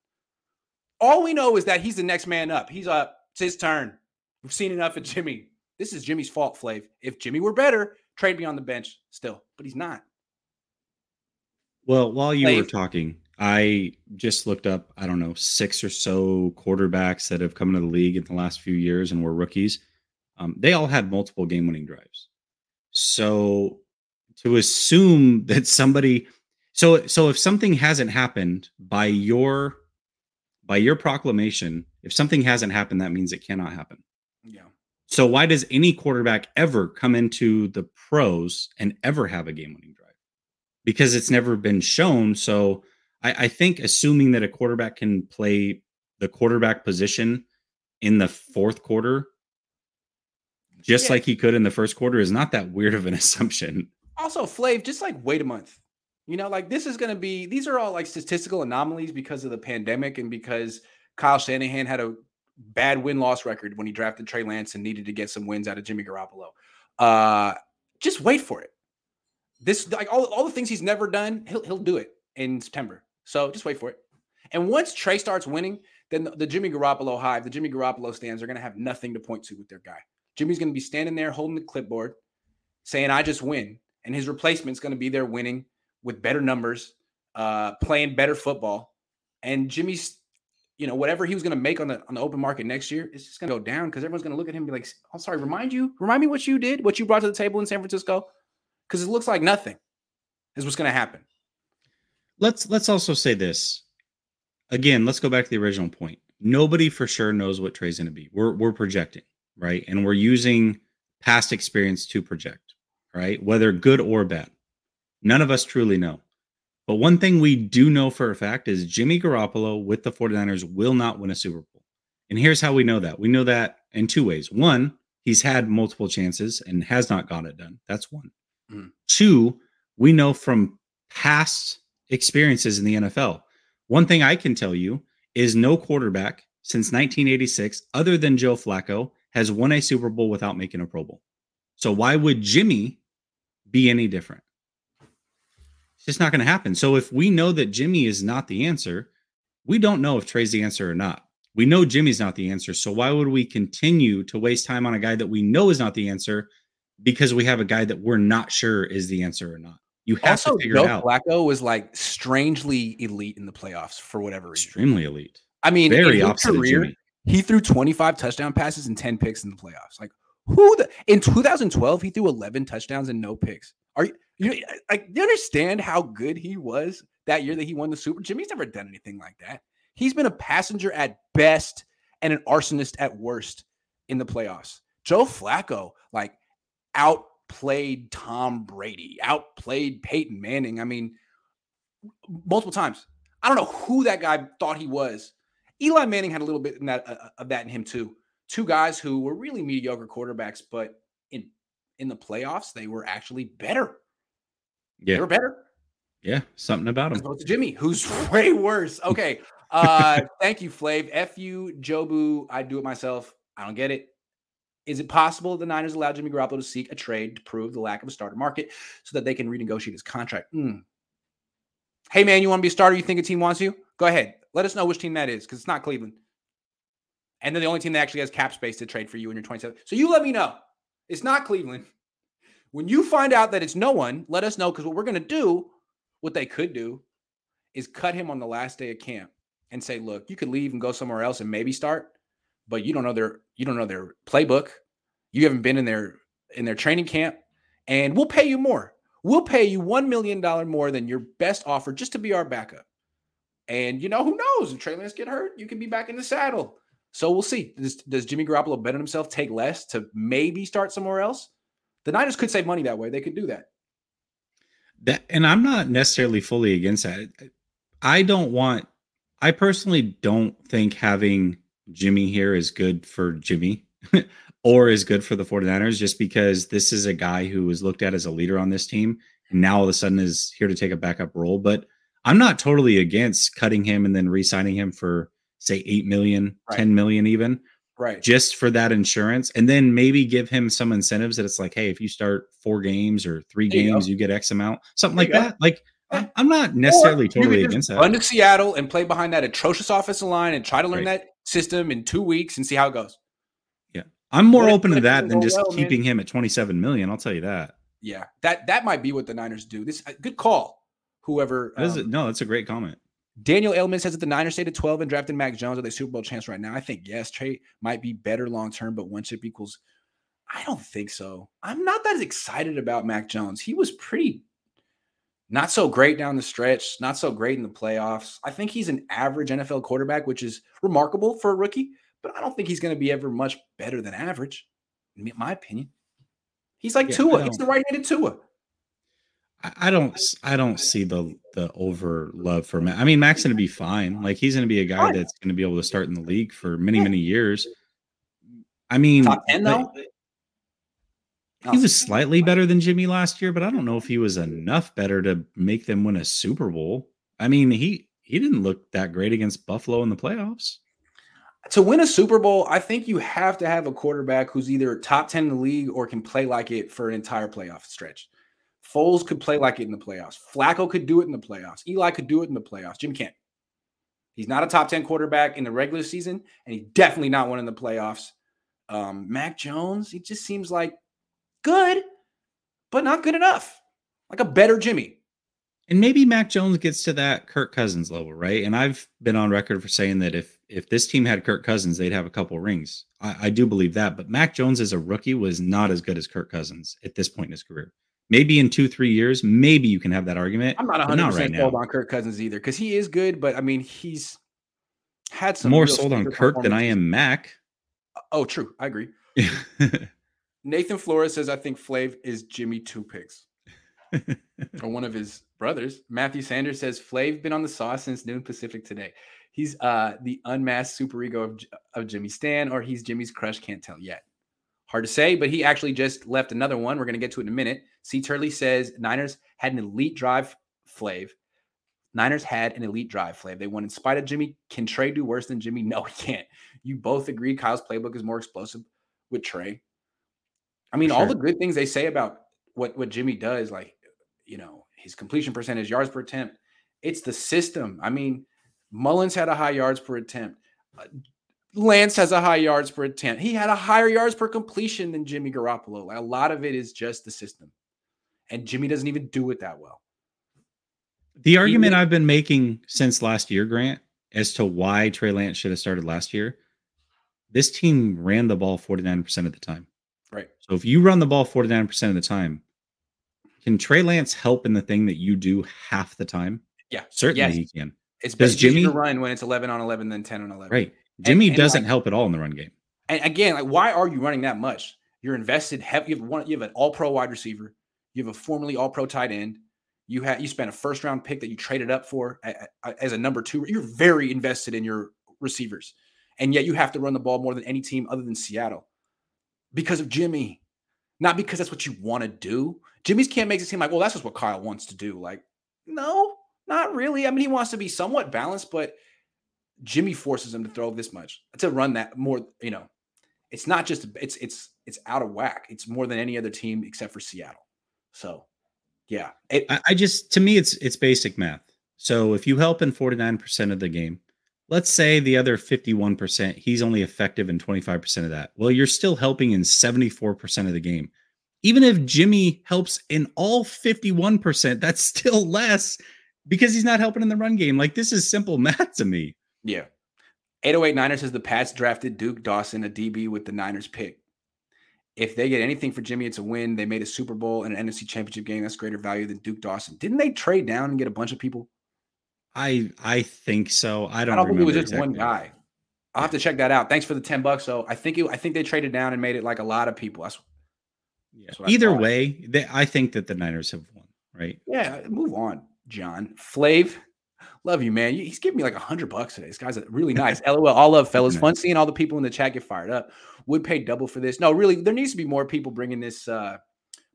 All we know is that he's the next man up. He's up. It's his turn. We've seen enough of Jimmy. This is Jimmy's fault, Flav. If Jimmy were better, trade me on the bench still, but he's not. Well, while you were talking, I just looked up, I don't know, six or so quarterbacks that have come into the league in the last few years and were rookies. Um, they all had multiple game winning drives. So to assume that somebody so so if something hasn't happened by your by your proclamation, if something hasn't happened, that means it cannot happen. Yeah. So why does any quarterback ever come into the pros and ever have a game-winning drive? Because it's never been shown. So I, I think assuming that a quarterback can play the quarterback position in the fourth quarter, just yeah. like he could in the first quarter, is not that weird of an assumption. Also, Flav, just like wait a month. You know, like this is going to be, these are all like statistical anomalies because of the pandemic and because Kyle Shanahan had a bad win loss record when he drafted Trey Lance and needed to get some wins out of Jimmy Garoppolo. Uh, just wait for it. This like all, all the things he's never done, he'll he'll do it in September. So just wait for it. And once Trey starts winning, then the, the Jimmy Garoppolo hive, the Jimmy Garoppolo stands are going to have nothing to point to with their guy. Jimmy's going to be standing there holding the clipboard, saying, "I just win," and his replacement's going to be there winning with better numbers, uh, playing better football. And Jimmy's, you know, whatever he was going to make on the on the open market next year, it's just going to go down because everyone's going to look at him and be like, "I'm sorry, remind you, remind me what you did, what you brought to the table in San Francisco," because it looks like nothing is what's going to happen. Let's let's also say this again. Let's go back to the original point. Nobody for sure knows what Trey's going to be. We're we're projecting, right, and we're using past experience to project, right, whether good or bad. None of us truly know. But one thing we do know for a fact is Jimmy Garoppolo with the 49ers will not win a Super Bowl. And here's how we know that. We know that in two ways. One, he's had multiple chances and has not got it done. That's one. Mm. Two, we know from past experiences in the NFL. One thing I can tell you is no quarterback since 1986, other than Joe Flacco, has won a Super Bowl without making a Pro Bowl. So why would Jimmy be any different? It's just not going to happen. So if we know that Jimmy is not the answer, we don't know if Trey's the answer or not. We know Jimmy's not the answer. So why would we continue to waste time on a guy that we know is not the answer because we have a guy that we're not sure is the answer or not? You have also, to figure Joe it out. Flacco was like strangely elite in the playoffs for whatever reason. Extremely elite. I mean, very opposite career, he threw 25 touchdown passes and 10 picks in the playoffs. Like who the in 2012 he threw 11 touchdowns and no picks. Are you like you understand how good he was that year that he won the Super? Jimmy's never done anything like that. He's been a passenger at best and an arsonist at worst in the playoffs. Joe Flacco like outplayed Tom Brady, outplayed Peyton Manning. I mean, multiple times. I don't know who that guy thought he was. Eli Manning had a little bit in that, uh, of that in him too. Two guys who were really mediocre quarterbacks, but in in the playoffs they were actually better. Yeah. They were better. Yeah, something about him. to Jimmy, who's way worse. Okay. Uh thank you, Flav. F you, Jobu. I do it myself. I don't get it. Is it possible the Niners allow Jimmy Garoppolo to seek a trade to prove the lack of a starter market so that they can renegotiate his contract? Mm. Hey man, you want to be a starter? You think a team wants you? Go ahead. Let us know which team that is, because it's not Cleveland. And they're the only team that actually has cap space to trade for you in your 27. So you let me know. It's not Cleveland. When you find out that it's no one, let us know because what we're going to do, what they could do, is cut him on the last day of camp and say, "Look, you could leave and go somewhere else and maybe start, but you don't know their you don't know their playbook. You haven't been in their in their training camp, and we'll pay you more. We'll pay you one million dollar more than your best offer just to be our backup. And you know who knows? If Trey Lance get hurt, you can be back in the saddle. So we'll see. Does, does Jimmy Garoppolo bet on himself, take less to maybe start somewhere else? The Niners could save money that way. They could do that. That and I'm not necessarily fully against that. I don't want I personally don't think having Jimmy here is good for Jimmy or is good for the 49ers just because this is a guy who was looked at as a leader on this team and now all of a sudden is here to take a backup role. But I'm not totally against cutting him and then re-signing him for say 8 million, right. 10 million even right. just for that insurance and then maybe give him some incentives that it's like hey if you start four games or three there games you, you, get x amount something there like that. Like I, am not necessarily totally against that. run to seattle and play behind that atrocious offensive line and try to learn right. that system in two weeks and see how it goes. Yeah. I'm more open to that than just well, keeping man. him at 27 million i'll tell you that. Yeah. That that might be what the niners do. This uh, good call whoever um, no that's a great comment Daniel Edelman says that the Niners stayed at 12 and drafted Mac Jones. Are they Super Bowl chance right now? I think yes. Trey might be better long term, but one chip equals. I don't think so. I'm not that excited about Mac Jones. He was pretty not so great down the stretch, not so great in the playoffs. I think he's an average NFL quarterback, which is remarkable for a rookie, but I don't think he's going to be ever much better than average, in my opinion. He's like yeah, Tua. He's the right-handed Tua. I don't I don't see the the over love for Mac. I mean, Mac's gonna be fine. Like he's gonna be a guy that's gonna be able to start in the league for many, many years. I mean top 10 though. He was oh. slightly better than Jimmy last year, but I don't know if he was enough better to make them win a Super Bowl. I mean, he he didn't look that great against Buffalo in the playoffs. To win a Super Bowl, I think you have to have a quarterback who's either top 10 in the league or can play like it for an entire playoff stretch. Foles could play like it in the playoffs. Flacco could do it in the playoffs. Eli could do it in the playoffs. Jim can't. He's not a top 10 quarterback in the regular season, and he's definitely not one in the playoffs. Um, Mac Jones, he just seems like good, but not good enough. like a better Jimmy. And maybe Mac Jones gets to that Kirk Cousins level, right? And I've been on record for saying that if if this team had Kirk Cousins, they'd have a couple rings. I, I do believe that. But Mac Jones as a rookie was not as good as Kirk Cousins at this point in his career. Maybe in two, three years, maybe you can have that argument. I'm not 100 percent sold on Kirk Cousins either because he is good, but I mean he's had some more sold on Kirk than I am Mac. Oh, true. I agree. Nathan Flores says I think Flav is Jimmy two picks. or one of his brothers. Matthew Sanders says Flav been on the sauce since noon Pacific today. He's uh the unmasked superego of, of Jimmy Stan, or he's Jimmy's crush. Can't tell yet. Hard to say, but he actually just left another one. We're going to get to it in a minute. C. Turley says Niners had an elite drive, flave. Niners had an elite drive, flave. They won in spite of Jimmy. Can Trey do worse than Jimmy? No, he can't. You both agree Kyle's playbook is more explosive with Trey. I mean, sure. all the good things they say about what, what Jimmy does, like, you know, his completion percentage, yards per attempt, it's the system. I mean, Mullens had a high yards per attempt. Uh, Lance has a high yards per attempt. He had a higher yards per completion than Jimmy Garoppolo. Like a lot of it is just the system. And Jimmy doesn't even do it that well. The argument even, I've been making since last year, Grant, as to why Trey Lance should have started last year, this team ran the ball 49% of the time. Right. So if you run the ball 49% of the time, can Trey Lance help in the thing that you do half the time? Yeah. Certainly yes. he can. It's Does Jimmy run when it's 11 on 11 than 10 on 11. Right. Jimmy and, and doesn't like, help at all in the run game. And again, like why are you running that much? You're invested heavy. You have one. You have an All-Pro wide receiver. You have a formerly All-Pro tight end. You had you spent a first-round pick that you traded up for as a number two. You're very invested in your receivers, and yet you have to run the ball more than any team other than Seattle because of Jimmy, not because that's what you want to do. Jimmy's can't make it seem like, well, that's just what Kyle wants to do. Like, no, not really. I mean, he wants to be somewhat balanced, but Jimmy forces him to throw this much to run that more. You know, it's not just it's it's it's out of whack. It's more than any other team except for Seattle. So, yeah, it, I, I just to me it's it's basic math. So if you help in forty nine percent of the game, let's say the other 51%, he's only effective in 25% of that. Well, you're still helping in 74% of the game. Even if Jimmy helps in all 51%, that's still less because he's not helping in the run game. Like this is simple math to me. Yeah. 808 Niners says the Pats drafted Duke Dawson, a DB with the Niners pick. If they get anything for Jimmy, it's a win. They made a Super Bowl and an NFC championship game. That's greater value than Duke Dawson. Didn't they trade down and get a bunch of people? I I think so. I don't, I don't think it was just exactly. one guy. I'll have to check that out. Thanks for the 10 bucks. So I think it, I think they traded down and made it like a lot of people. That's, yeah. That's Either way, they, I think that the Niners have won, right? Yeah, move on, John. Flav, love you, man. He's giving me like a hundred bucks today. This guy's really nice. LOL. All love, fellas. Fun seeing all the people in the chat get fired up. Would pay double for this. No, really, there needs to be more people bringing this uh,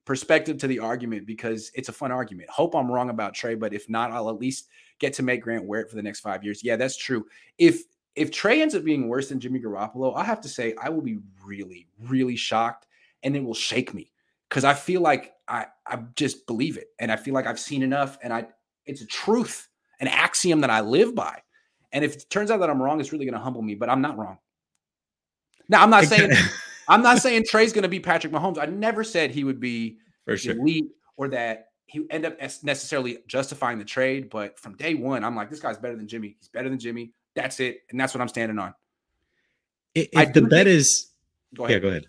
perspective to the argument because it's a fun argument. Hope I'm wrong about Trey, but if not, I'll at least get to make Grant wear it for the next five years. Yeah, that's true. If if Trey ends up being worse than Jimmy Garoppolo, I have to say I will be really, really shocked, and it will shake me because I feel like I I just believe it, and I feel like I've seen enough, and I it's a truth, an axiom that I live by. And if it turns out that I'm wrong, it's really going to humble me, but I'm not wrong. Now I'm not saying I'm not saying Trey's going to be Patrick Mahomes. I never said he would be For sure. elite or that he end up necessarily justifying the trade, but from day one, I'm like, this guy's better than Jimmy. He's better than Jimmy. That's it, and that's what I'm standing on. If the bet think, is, go yeah, go ahead.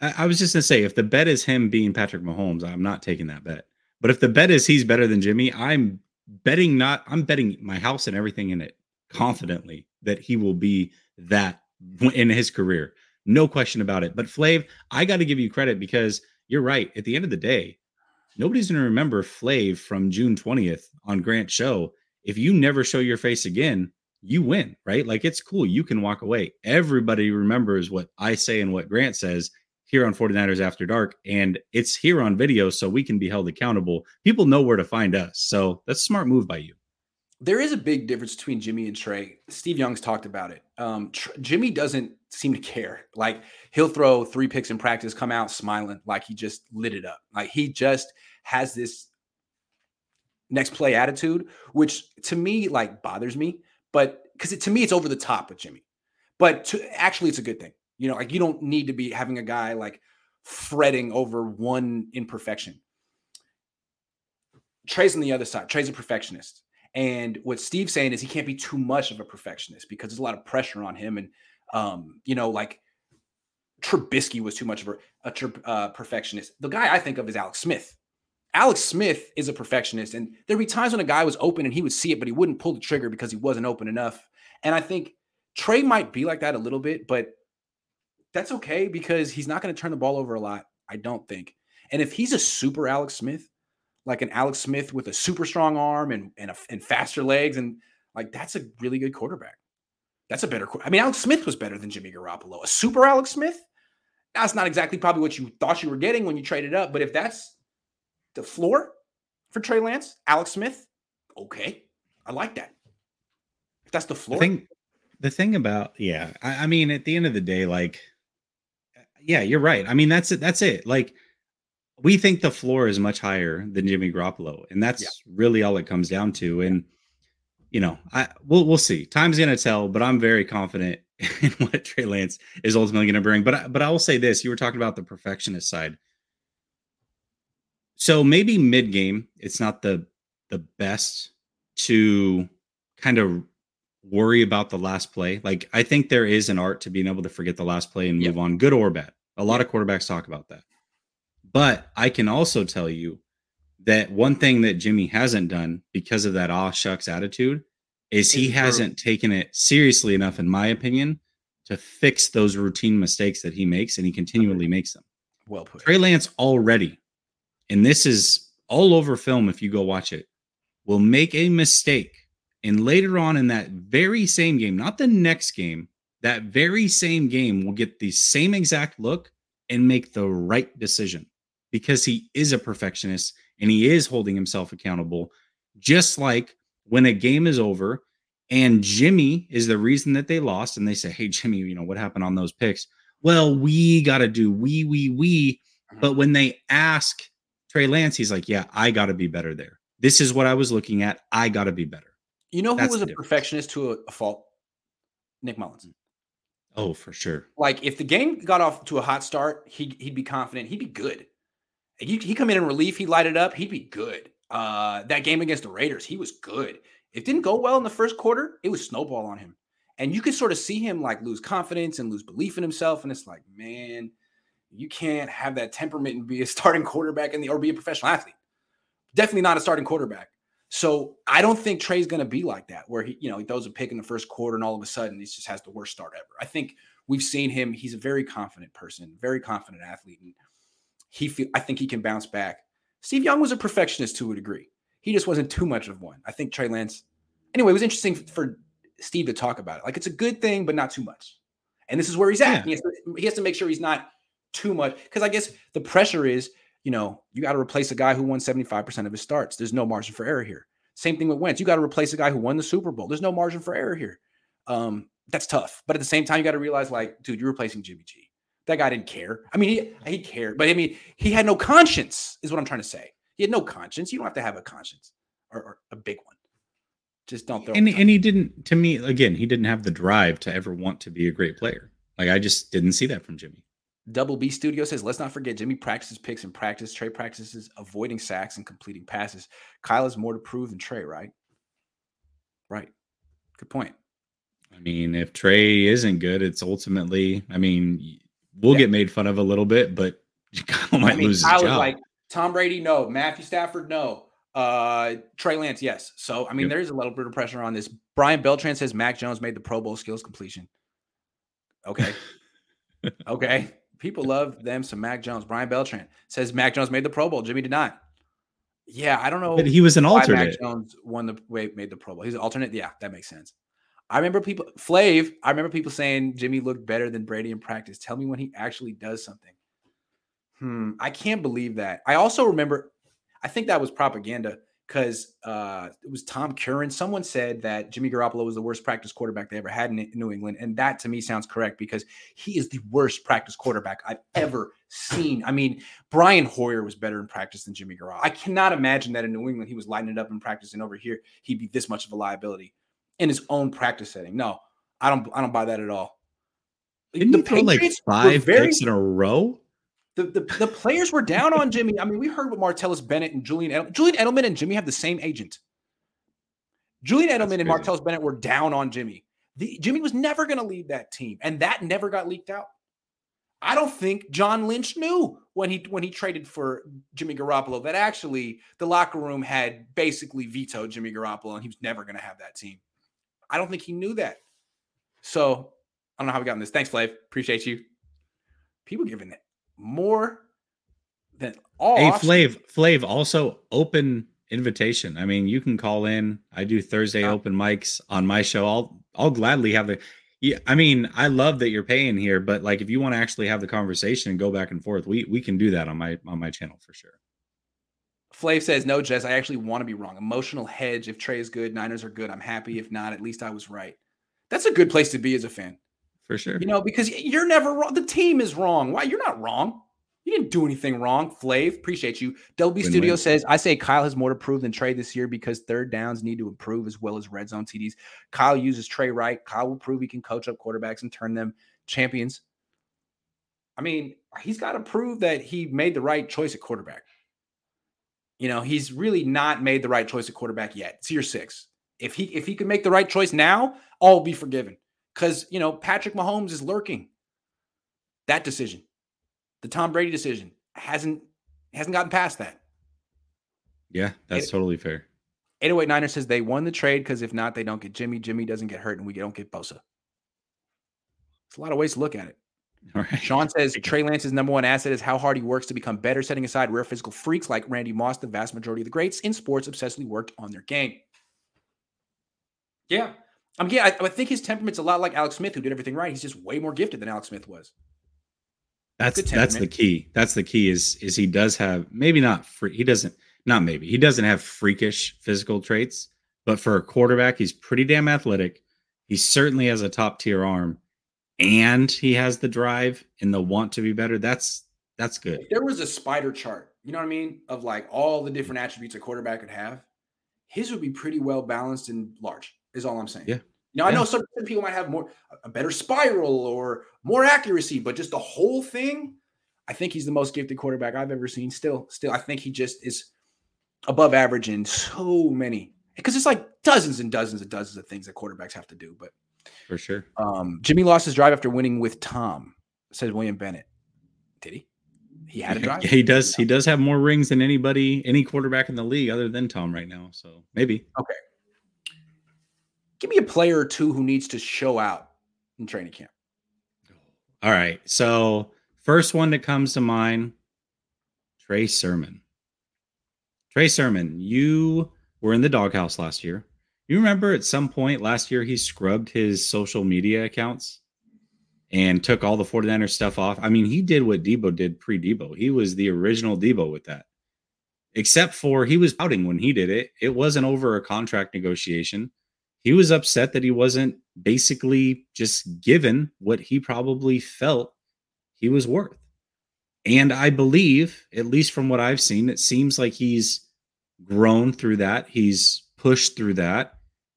I, I was just gonna say, if the bet is him being Patrick Mahomes, I'm not taking that bet. But if the bet is he's better than Jimmy, I'm betting not. I'm betting my house and everything in it confidently that he will be that in his career. No question about it. But Flav, I got to give you credit because you're right. At the end of the day, nobody's going to remember Flav from June 20th on Grant Show. If you never show your face again, you win, right? Like it's cool. You can walk away. Everybody remembers what I say and what Grant says here on 49ers After Dark. And it's here on video so we can be held accountable. People know where to find us. So that's a smart move by you. There is a big difference between Jimmy and Trey. Steve Young's talked about it. Um, Tr- Jimmy doesn't seem to care. Like he'll throw three picks in practice, come out smiling like he just lit it up. Like he just has this next play attitude, which to me like bothers me. But because to me it's over the top with Jimmy. But to, actually, it's a good thing. You know, like you don't need to be having a guy like fretting over one imperfection. Trey's on the other side. Trey's a perfectionist. And what Steve's saying is he can't be too much of a perfectionist because there's a lot of pressure on him. And, um, you know, like Trubisky was too much of a, a uh, perfectionist. The guy I think of is Alex Smith. Alex Smith is a perfectionist. And there'd be times when a guy was open and he would see it, but he wouldn't pull the trigger because he wasn't open enough. And I think Trey might be like that a little bit, but that's okay because he's not going to turn the ball over a lot. I don't think. And if he's a super Alex Smith, like an Alex Smith with a super strong arm and and, a, and faster legs, and like that's a really good quarterback. That's a better. I mean, Alex Smith was better than Jimmy Garoppolo. A super Alex Smith. That's not exactly probably what you thought you were getting when you traded up, but if that's the floor for Trey Lance, Alex Smith, okay, I like that. If that's the floor. The thing, the thing about yeah, I, I mean, at the end of the day, like, yeah, you're right. I mean, that's it. That's it. Like we think the floor is much higher than Jimmy Garoppolo, and that's yeah. really all it comes down to. And you know, I we'll we'll see. Time's gonna tell, but I'm very confident in what Trey Lance is ultimately going to bring. But but I will say this: you were talking about the perfectionist side. So maybe mid game, it's not the the best to kind of worry about the last play. Like I think there is an art to being able to forget the last play and move yep. on, good or bad. A lot of quarterbacks talk about that. But I can also tell you that one thing that Jimmy hasn't done because of that aw shucks attitude is he hasn't taken it seriously enough, in my opinion, to fix those routine mistakes that he makes, and he continually makes them. Well put. Trey Lance already, and this is all over film if you go watch it, will make a mistake. And later on in that very same game, not the next game, that very same game will get the same exact look and make the right decision because he is a perfectionist and he is holding himself accountable. Just like when a game is over and Jimmy is the reason that they lost, and they say, Hey, Jimmy, you know, what happened on those picks? Well, we got to do we, we, we. Uh-huh. But when they ask Trey Lance, he's like, Yeah, I got to be better there. This is what I was looking at. I got to be better. You know who That's was a difference. perfectionist to a, a fault? Nick Mullens. Oh, for sure. Like if the game got off to a hot start, he he'd be confident. He'd be good. He he come in in relief, he light it up, he'd be good. Uh, that game against the Raiders, he was good. It didn't go well in the first quarter. It was snowball on him, and you could sort of see him like lose confidence and lose belief in himself. And it's like, man, you can't have that temperament and be a starting quarterback in the or be a professional athlete. Definitely not a starting quarterback. So I don't think Trey's going to be like that, where he, you know, he throws a pick in the first quarter and all of a sudden he just has the worst start ever. I think we've seen him. He's a very confident person, very confident athlete, and he feel I think he can bounce back. Steve Young was a perfectionist to a degree. He just wasn't too much of one. I think Trey Lance. Anyway, it was interesting for Steve to talk about it. Like it's a good thing, but not too much. And this is where he's at. Yeah. He, has to, he has to make sure he's not too much because I guess the pressure is, you know, you got to replace a guy who won 75% of his starts. There's no margin for error here. Same thing with Wentz. You got to replace a guy who won the Super Bowl. There's no margin for error here. Um, that's tough. But at the same time, you got to realize, like, dude, you're replacing Jimmy G. That guy didn't care. I mean, he he cared, but I mean, he had no conscience, is what I'm trying to say. He had no conscience. You don't have to have a conscience or, or a big one. Just don't throw. And and he didn't. To me, again, he didn't have the drive to ever want to be a great player. Like I just didn't see that from Jimmy. Double B Studio says, let's not forget Jimmy practices picks in practice. Trey practices avoiding sacks and completing passes. Kyle has more to prove than Trey, right? Right. Good point. I mean, if Trey isn't good, it's ultimately, I mean, we'll yeah. get made fun of a little bit, but Kyle might I mean, lose his job. like Tom Brady, no. Matthew Stafford, no. Uh, Trey Lance, yes. So I mean, yep. there is a little bit of pressure on this. Brian Beltran says Mac Jones made the Pro Bowl skills completion. Okay, okay. People love them some Mac Jones. Brian Beltran says Mac Jones made the Pro Bowl. Jimmy did not. Yeah, I don't know. But he was an alternate. Mac Jones won the way made the Pro Bowl. He's an alternate. Yeah, that makes sense. I remember people Flav. I remember people saying Jimmy looked better than Brady in practice. Tell me when he actually does something. Hmm, I can't believe that. I also remember. I think that was propaganda because uh, it was Tom Curran. Someone said that Jimmy Garoppolo was the worst practice quarterback they ever had in New England, and that to me sounds correct because he is the worst practice quarterback I've ever seen. I mean, Brian Hoyer was better in practice than Jimmy Garoppolo. I cannot imagine that in New England he was lighting it up in practice, and over here he'd be this much of a liability in his own practice setting. No, I don't. I don't buy that at all. Didn't the he throw like five very, picks in a row? The, the, the players were down on Jimmy. I mean, we heard what Martellus Bennett and Julian Edelman, Julian Edelman and Jimmy have the same agent. Julian Edelman and Martellus Bennett were down on Jimmy. The, Jimmy was never going to lead that team, and that never got leaked out. I don't think John Lynch knew when he when he traded for Jimmy Garoppolo that actually the locker room had basically vetoed Jimmy Garoppolo and he was never going to have that team. I don't think he knew that. So I don't know how we got in this. Thanks, Flav. Appreciate you. People giving it more than all. Hey, Flav, Flav, also open invitation. I mean, you can call in. I do Thursday open mics on my show. I'll I'll gladly have the yeah, I mean, I love that you're paying here, but like if you want to actually have the conversation and go back and forth, we we can do that on my on my channel for sure. Flav says, no, Jess, I actually want to be wrong. Emotional hedge. If Trey is good, Niners are good. I'm happy. If not, at least I was right. That's a good place to be as a fan. For sure. You know, because you're never wrong. The team is wrong. Why? You're not wrong. You didn't do anything wrong, Flav. Appreciate you. Delby Win-win. Studio says, I say Kyle has more to prove than Trey this year because third downs need to improve as well as red zone TDs. Kyle uses Trey right. Kyle will prove he can coach up quarterbacks and turn them champions. I mean, he's got to prove that he made the right choice at quarterback. You know, he's really not made the right choice at quarterback yet. It's year six. If he if he could make the right choice now, all will be forgiven. Because you know, Patrick Mahomes is lurking. That decision the Tom Brady decision hasn't hasn't gotten past that. Yeah, that's totally fair. 808 Niner says they won the trade because if not, they don't get Jimmy. Jimmy doesn't get hurt, and we don't get Bosa. It's a lot of ways to look at it. All right. Sean says Trey Lance's number one asset is how hard he works to become better, setting aside rare physical freaks like Randy Moss. The vast majority of the greats in sports obsessively worked on their game. Yeah. I'm yeah, I, I think his temperament's a lot like Alex Smith, who did everything right. He's just way more gifted than Alex Smith was. That's that's the key. That's the key. Is is he does have maybe not free. He doesn't not maybe he doesn't have freakish physical traits, but for a quarterback, he's pretty damn athletic. He certainly has a top tier arm, and he has the drive and the want to be better. That's that's good. If there was a spider chart, you know what I mean, of like all the different attributes a quarterback could have, his would be pretty well balanced and large. Is all I'm saying. Yeah. Now yeah. I know some people might have more a better spiral or more accuracy, but just the whole thing, I think he's the most gifted quarterback I've ever seen. Still, still, I think he just is above average in so many because it's like dozens and dozens and dozens of things that quarterbacks have to do. But for sure, um, Jimmy lost his drive after winning with Tom. Says William Bennett. Did he? He had a drive. he does. He does have more rings than anybody, any quarterback in the league, other than Tom right now. So maybe. Okay. Give me a player or two who needs to show out in training camp. All right. So, first one that comes to mind Trey Sermon. Trey Sermon, you were in the doghouse last year. You remember at some point last year he scrubbed his social media accounts and took all the 49er stuff off. I mean, he did what Deebo did pre Deebo. He was the original Deebo with that. Except for he was pouting when he did it. It wasn't over a contract negotiation he was upset that he wasn't basically just given what he probably felt he was worth. And I believe, at least from what I've seen, it seems like he's grown through that. He's pushed through that.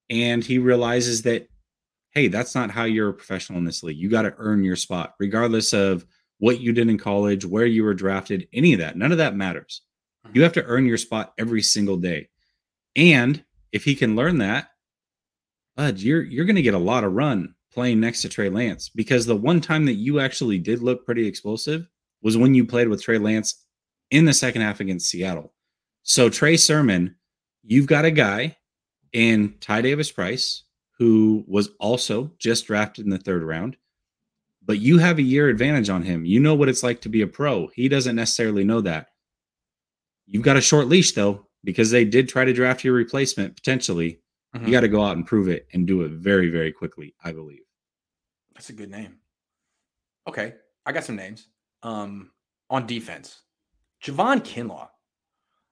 And he realizes that, hey, that's not how you're a professional in this league. You got to earn your spot, regardless of what you did in college, where you were drafted, any of that. None of that matters. You mm-hmm. have to earn your spot every single day. And if he can learn that, Bud, you're you're going to get a lot of run playing next to Trey Lance because the one time that you actually did look pretty explosive was when you played with Trey Lance in the second half against Seattle. So Trey Sermon, you've got a guy in Ty Davis Price who was also just drafted in the third round, but you have a year advantage on him. You know what it's like to be a pro. He doesn't necessarily know that. You've got a short leash though because they did try to draft your replacement potentially Mm-hmm. You got to go out and prove it and do it very, very quickly, I believe. That's a good name. Okay. I got some names. Um, on defense, Javon Kinlaw.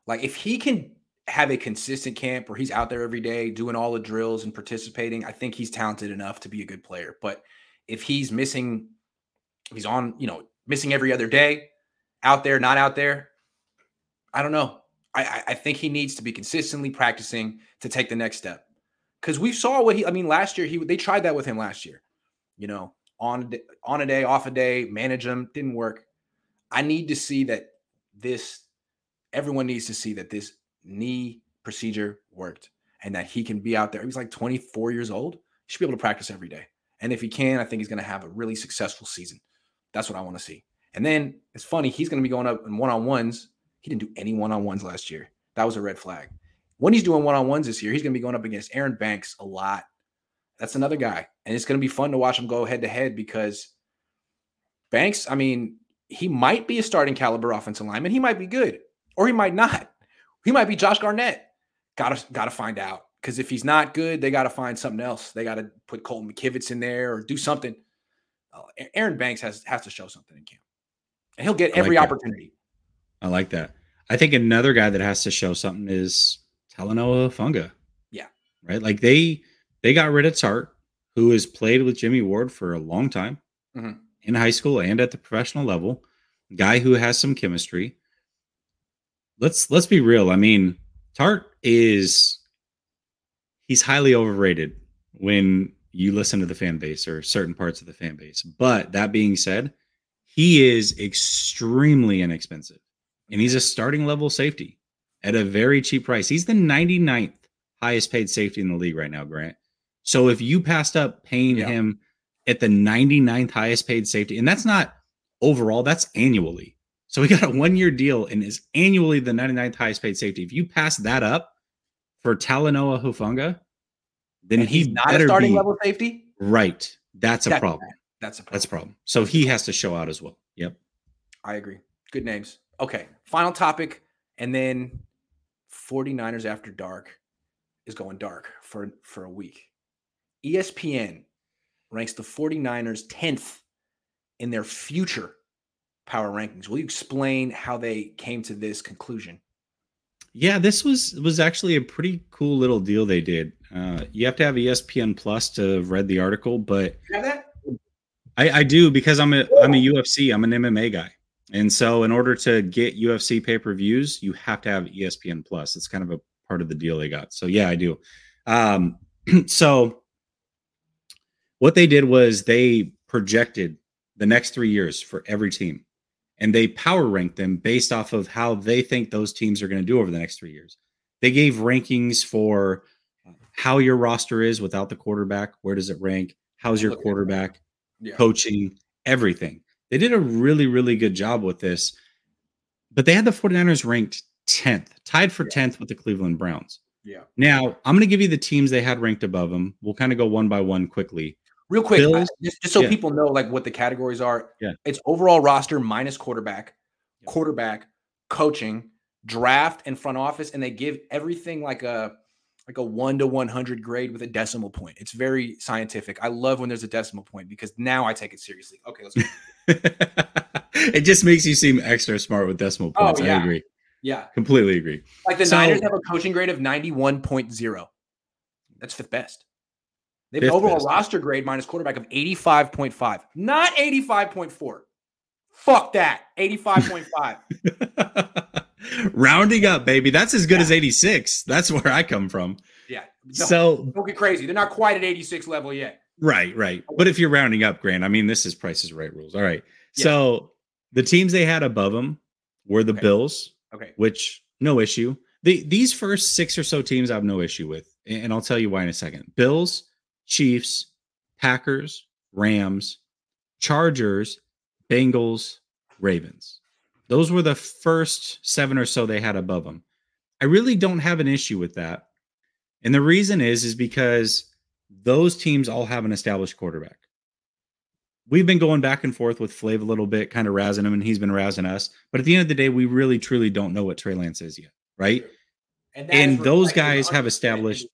Like, if he can have a consistent camp where he's out there every day doing all the drills and participating, I think he's talented enough to be a good player. But if he's missing, if he's on, you know, missing every other day, out there, not out there, I don't know. I, I think he needs to be consistently practicing to take the next step because we saw what he. I mean, last year he they tried that with him last year. You know, on on a day, off a day, manage him didn't work. I need to see that this, everyone needs to see that this knee procedure worked and that he can be out there. He's like 24 years old. He should be able to practice every day. And if he can, I think he's going to have a really successful season. That's what I want to see. And then it's funny, he's going to be going up in one on ones. He didn't do any one on ones last year. That was a red flag. When he's doing one on ones this year, he's going to be going up against Aaron Banks a lot. That's another guy. And it's going to be fun to watch him go head to head because Banks, I mean, he might be a starting caliber offensive lineman. He might be good, or he might not. He might be Josh Garnett. Gotta gotta find out. Because if he's not good, they gotta find something else. They gotta put Colton McKivitz in there or do something. Uh, Aaron Banks has has to show something in camp, and he'll get every like opportunity. I like that. I think another guy that has to show something is Talanoa Hufanga. Yeah. Right. Like they they got rid of Tartt, who has played with Jimmy Ward for a long time mm-hmm. in high school and at the professional level. Guy who has some chemistry. Let's let's be real. I mean, Tartt is he's highly overrated when you listen to the fan base or certain parts of the fan base. But that being said, he is extremely inexpensive and he's a starting level safety at a very cheap price. He's the 99th highest paid safety in the league right now, Grant. So if you passed up paying yeah. him at the 99th highest paid safety, and that's not overall, that's annually. So he got a one year deal and is annually the 99th highest paid safety. If you pass that up for Talanoa Hufanga, then and he's not a starting be, level safety. Right. That's a that's problem. That's a problem. That's a problem. So he has to show out as well. Yep. I agree. Good names. Okay. Final topic. And then 49ers after dark is going dark for, for a week. ESPN ranks the 49ers 10th in their future power rankings. Will you explain how they came to this conclusion? Yeah, this was was actually a pretty cool little deal they did. Uh, you have to have ESPN Plus to have read the article, but I, I do because I'm a am a UFC, I'm an MMA guy. And so in order to get UFC pay-per-views, you have to have ESPN Plus. It's kind of a part of the deal they got. So yeah, I do. Um, so what they did was they projected the next three years for every team and they power ranked them based off of how they think those teams are going to do over the next three years. They gave rankings for how your roster is without the quarterback. Where does it rank? How's your quarterback? Yeah. Coaching, everything. They did a really, really good job with this. But they had the 49ers ranked 10th, tied for yeah. 10th with the Cleveland Browns. Yeah. Now, I'm going to give you the teams they had ranked above them. We'll kind of go one by one quickly. Real quick, Bills, just, just, so yeah. people know like what the categories are. Yeah. It's overall roster minus quarterback, yeah. quarterback, coaching, draft, and front office, and they give everything like a like a one to one hundred grade with a decimal point. It's very scientific. I love when there's a decimal point because now I take it seriously. Okay, let's go. it just makes you seem extra smart with decimal oh, points. Oh, yeah. I agree. Yeah. Completely agree. Like the so, Niners have a coaching grade of 91.0. That's fifth best. They have overall best. roster grade minus quarterback of 85.5, not 85.4. Fuck that. 85.5. Rounding up, baby. That's as good yeah. as 86. That's where I come from. Yeah. No, so don't get crazy. They're not quite at 86 level yet. Right, right. But if you're rounding up, Grant, I mean, this is Price's Right rules. All right. Yeah. So the teams they had above them were the okay. Bills. Okay. Which no issue. The, these first six or so teams I have no issue with, and I'll tell you why in a second. Bills, Chiefs, Packers, Rams, Chargers, Bengals, Ravens. Those were the first seven or so they had above them. I really don't have an issue with that. And the reason is is because those teams all have an established quarterback. We've been going back and forth with Flav a little bit, kind of razzing him, and he's been razzing us. But at the end of the day, we really truly don't know what Trey Lance is yet, right? And, and those guys have established,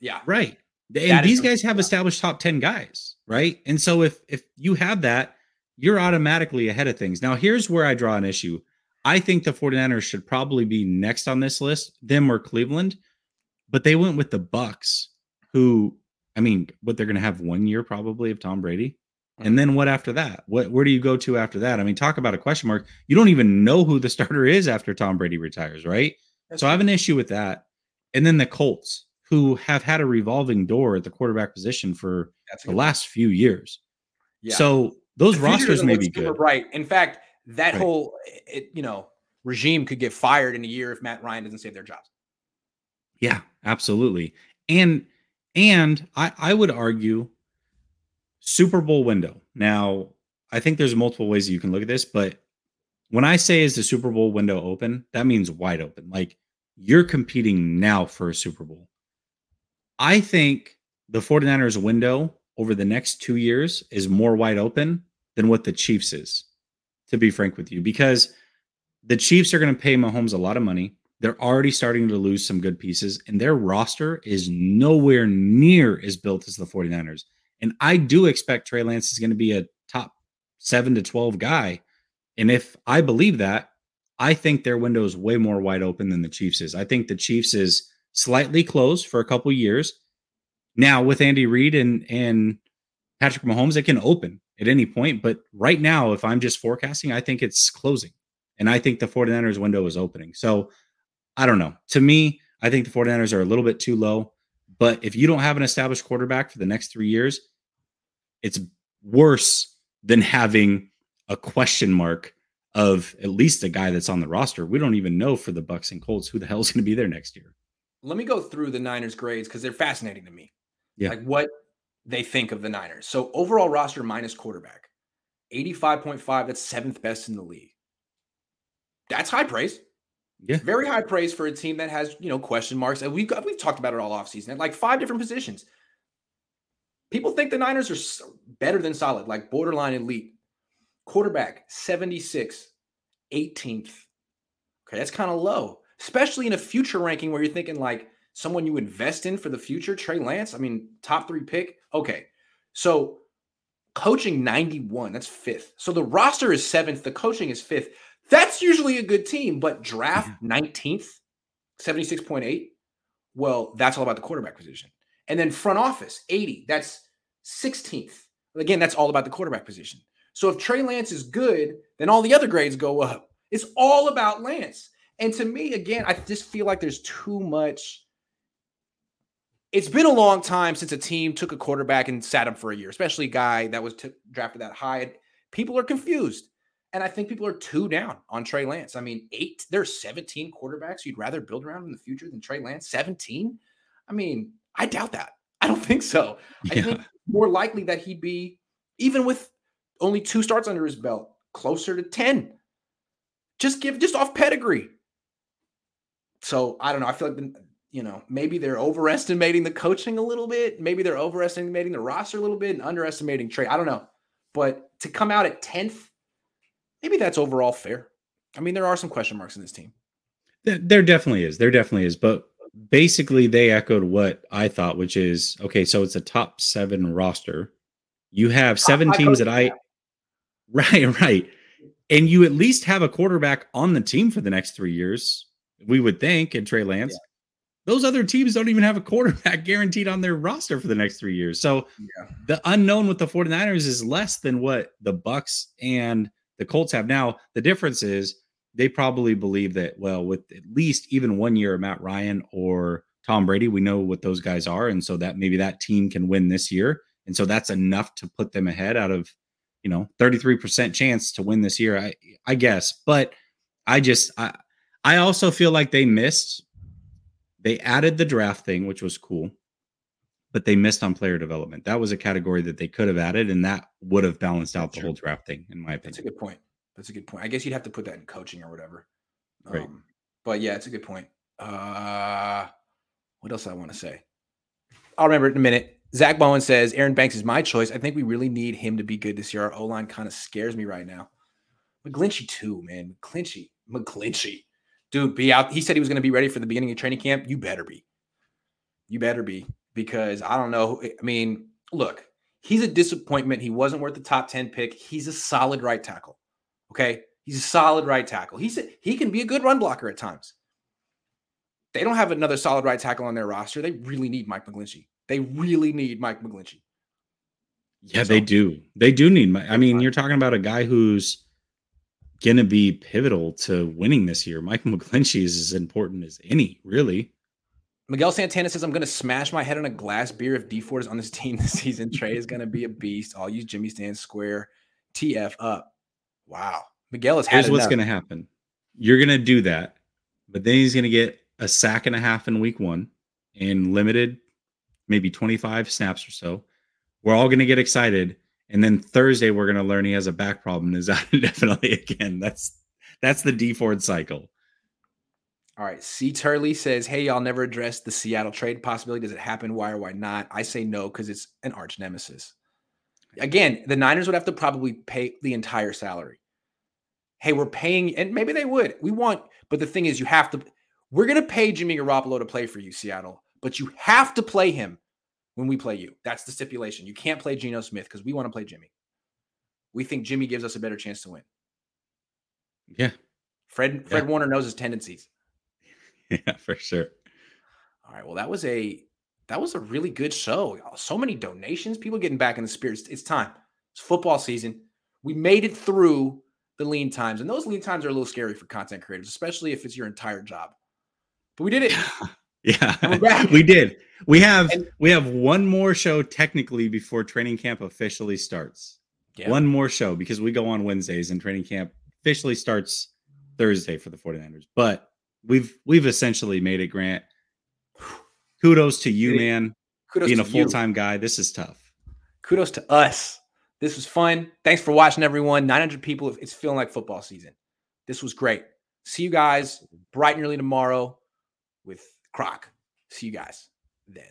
yeah, right. And these guys have established top 10 guys, right? And so if if you have that, you're automatically ahead of things. Now, here's where I draw an issue. I think the 49ers should probably be next on this list, them or Cleveland, but they went with the Bucs, who I mean, what they're going to have one year probably of Tom Brady. And then what after that? What where do you go to after that? I mean, talk about a question mark. You don't even know who the starter is after Tom Brady retires, right? That's so true. I have an issue with that. And then the Colts who have had a revolving door at the quarterback position for the last few years. Yeah. So those rosters may be good. Right. In fact, that right. whole it, you know regime could get fired in a year if Matt Ryan doesn't save their jobs. Yeah, absolutely. And and I I would argue Super Bowl window. Now, I think there's multiple ways you can look at this, but when I say is the Super Bowl window open, that means wide open. Like you're competing now for a Super Bowl. I think the 49ers window over the next 2 years is more wide open than what the Chiefs is. To be frank with you, because the Chiefs are going to pay Mahomes a lot of money. They're already starting to lose some good pieces, and their roster is nowhere near as built as the 49ers. And I do expect Trey Lance is going to be a top seven to 12 guy. And if I believe that, I think their window is way more wide open than the Chiefs is. I think the Chiefs is slightly closed for a couple years. Now with Andy Reid and and Patrick Mahomes, it can open at any point. But right now, if I'm just forecasting, I think it's closing. And I think the 49ers window is opening. So I don't know. To me, I think the 49ers are a little bit too low. But if you don't have an established quarterback for the next three years, it's worse than having a question mark of at least a guy that's on the roster. We don't even know for the Bucs and Colts who the hell is going to be there next year. Let me go through the Niners grades because they're fascinating to me. Yeah. Like what they think of the Niners. So overall roster minus quarterback, 85.5. That's seventh best in the league. That's high praise. Yeah. Very high praise for a team that has, you know, question marks. And we've got, we've talked about it all offseason at like five different positions. People think the Niners are better than solid, like borderline elite. Quarterback, 76, 18th. Okay, that's kind of low, especially in a future ranking where you're thinking like someone you invest in for the future, Trey Lance. I mean, top three pick. Okay. So coaching 91, that's fifth. So the roster is seventh, the coaching is fifth. That's usually a good team, but draft 19th, 76.8. Well, that's all about the quarterback position. And then front office, 80. That's 16th. Again, that's all about the quarterback position. So if Trey Lance is good, then all the other grades go up. It's all about Lance. And to me, again, I just feel like there's too much. It's been a long time since a team took a quarterback and sat him for a year, especially a guy that was t- drafted that high. People are confused. And I think people are too down on Trey Lance. I mean, eight, there's 17 quarterbacks you'd rather build around in the future than Trey Lance. 17? I mean, I doubt that. I don't think so. Yeah. I think more likely that he'd be, even with only two starts under his belt, closer to 10. Just give, just off pedigree. So I don't know. I feel like, you know, maybe they're overestimating the coaching a little bit. Maybe they're overestimating the roster a little bit and underestimating Trey. I don't know. But to come out at 10th maybe that's overall fair. I mean, there are some question marks in this team. There definitely is. There definitely is. But basically, they echoed what I thought, which is okay. So it's a top seven roster. You have seven teams that I, right, right, and you at least have a quarterback on the team for the next three years. We would think, and Trey Lance. Yeah. Those other teams don't even have a quarterback guaranteed on their roster for the next three years. So yeah. the unknown with the 49ers is less than what the Bucs and the Colts have now. The difference is they probably believe that, well, with at least even one year of Matt Ryan or Tom Brady, we know what those guys are. And so that maybe that team can win this year. And so that's enough to put them ahead out of, you know, 33% chance to win this year, I I guess. But I just I I also feel like they missed. They added the draft thing, which was cool but they missed on player development. That was a category that they could have added, and that would have balanced out That's the true. whole draft thing, in my opinion. That's a good point. That's a good point. I guess you'd have to put that in coaching or whatever. Right. Um, but yeah, it's a good point. Uh, what else I want to say? I'll remember it in a minute. Zach Bowen says Aaron Banks is my choice. I think we really need him to be good this year. Our O line kind of scares me right now. McGlinchey too, man. McGlinchey, McGlinchey, dude, be out. He said he was going to be ready for the beginning of training camp. You better be. You better be because I don't know. I mean, look, he's a disappointment. He wasn't worth the top 10 pick. He's a solid right tackle. Okay. He's a solid right tackle. He's a, he can be a good run blocker at times. They don't have another solid right tackle on their roster. They really need Mike McGlinchey. They really need Mike McGlinchey. Yeah, so, they do. They do need. Mike. I mean, you're talking about a guy who's going to be pivotal to winning this year. Mike McGlinchey is as important as any, really. Miguel Santana says, I'm going to smash my head on a glass beer if Dee Ford is on this team this season. Trey is going to be a beast. I'll use Jimmy Stand Square. TF up. Wow. Miguel is here's what's going to happen. You're going to do that, but then he's going to get a sack and a half in week one in limited, maybe 25 snaps or so. We're all going to get excited, and then Thursday we're going to learn he has a back problem and is out indefinitely again. That's that's the Dee Ford cycle. All right. C. Turley says, Hey, y'all never addressed the Seattle trade possibility. Does it happen? Why or why not? I say no because it's an arch nemesis. Again, the Niners would have to probably pay the entire salary. Hey, we're paying, and maybe they would. We want, but the thing is, you have to, we're going to pay Jimmy Garoppolo to play for you, Seattle, but you have to play him when we play you. That's the stipulation. You can't play Geno Smith because we want to play Jimmy. We think Jimmy gives us a better chance to win. Yeah. Fred Fred yeah. Warner knows his tendencies. Yeah, for sure. All right. Well, that was a that was a really good show. So many donations, people getting back in the spirit. It's, it's time. It's football season. We made it through the lean times, and those lean times are a little scary for content creators, especially if it's your entire job. But we did it. yeah, we did. We have and, we have one more show technically before training camp officially starts. Yeah. One more show because we go on Wednesdays and training camp officially starts Thursday for the 49ers. But we've we've essentially made it, Grant. Kudos to you, man. Kudos being a full time guy. This is tough. Kudos to us. This was fun. Thanks for watching, everyone. 900 people. It's feeling like football season. This was great. See you guys bright and early tomorrow with Croc. See you guys then.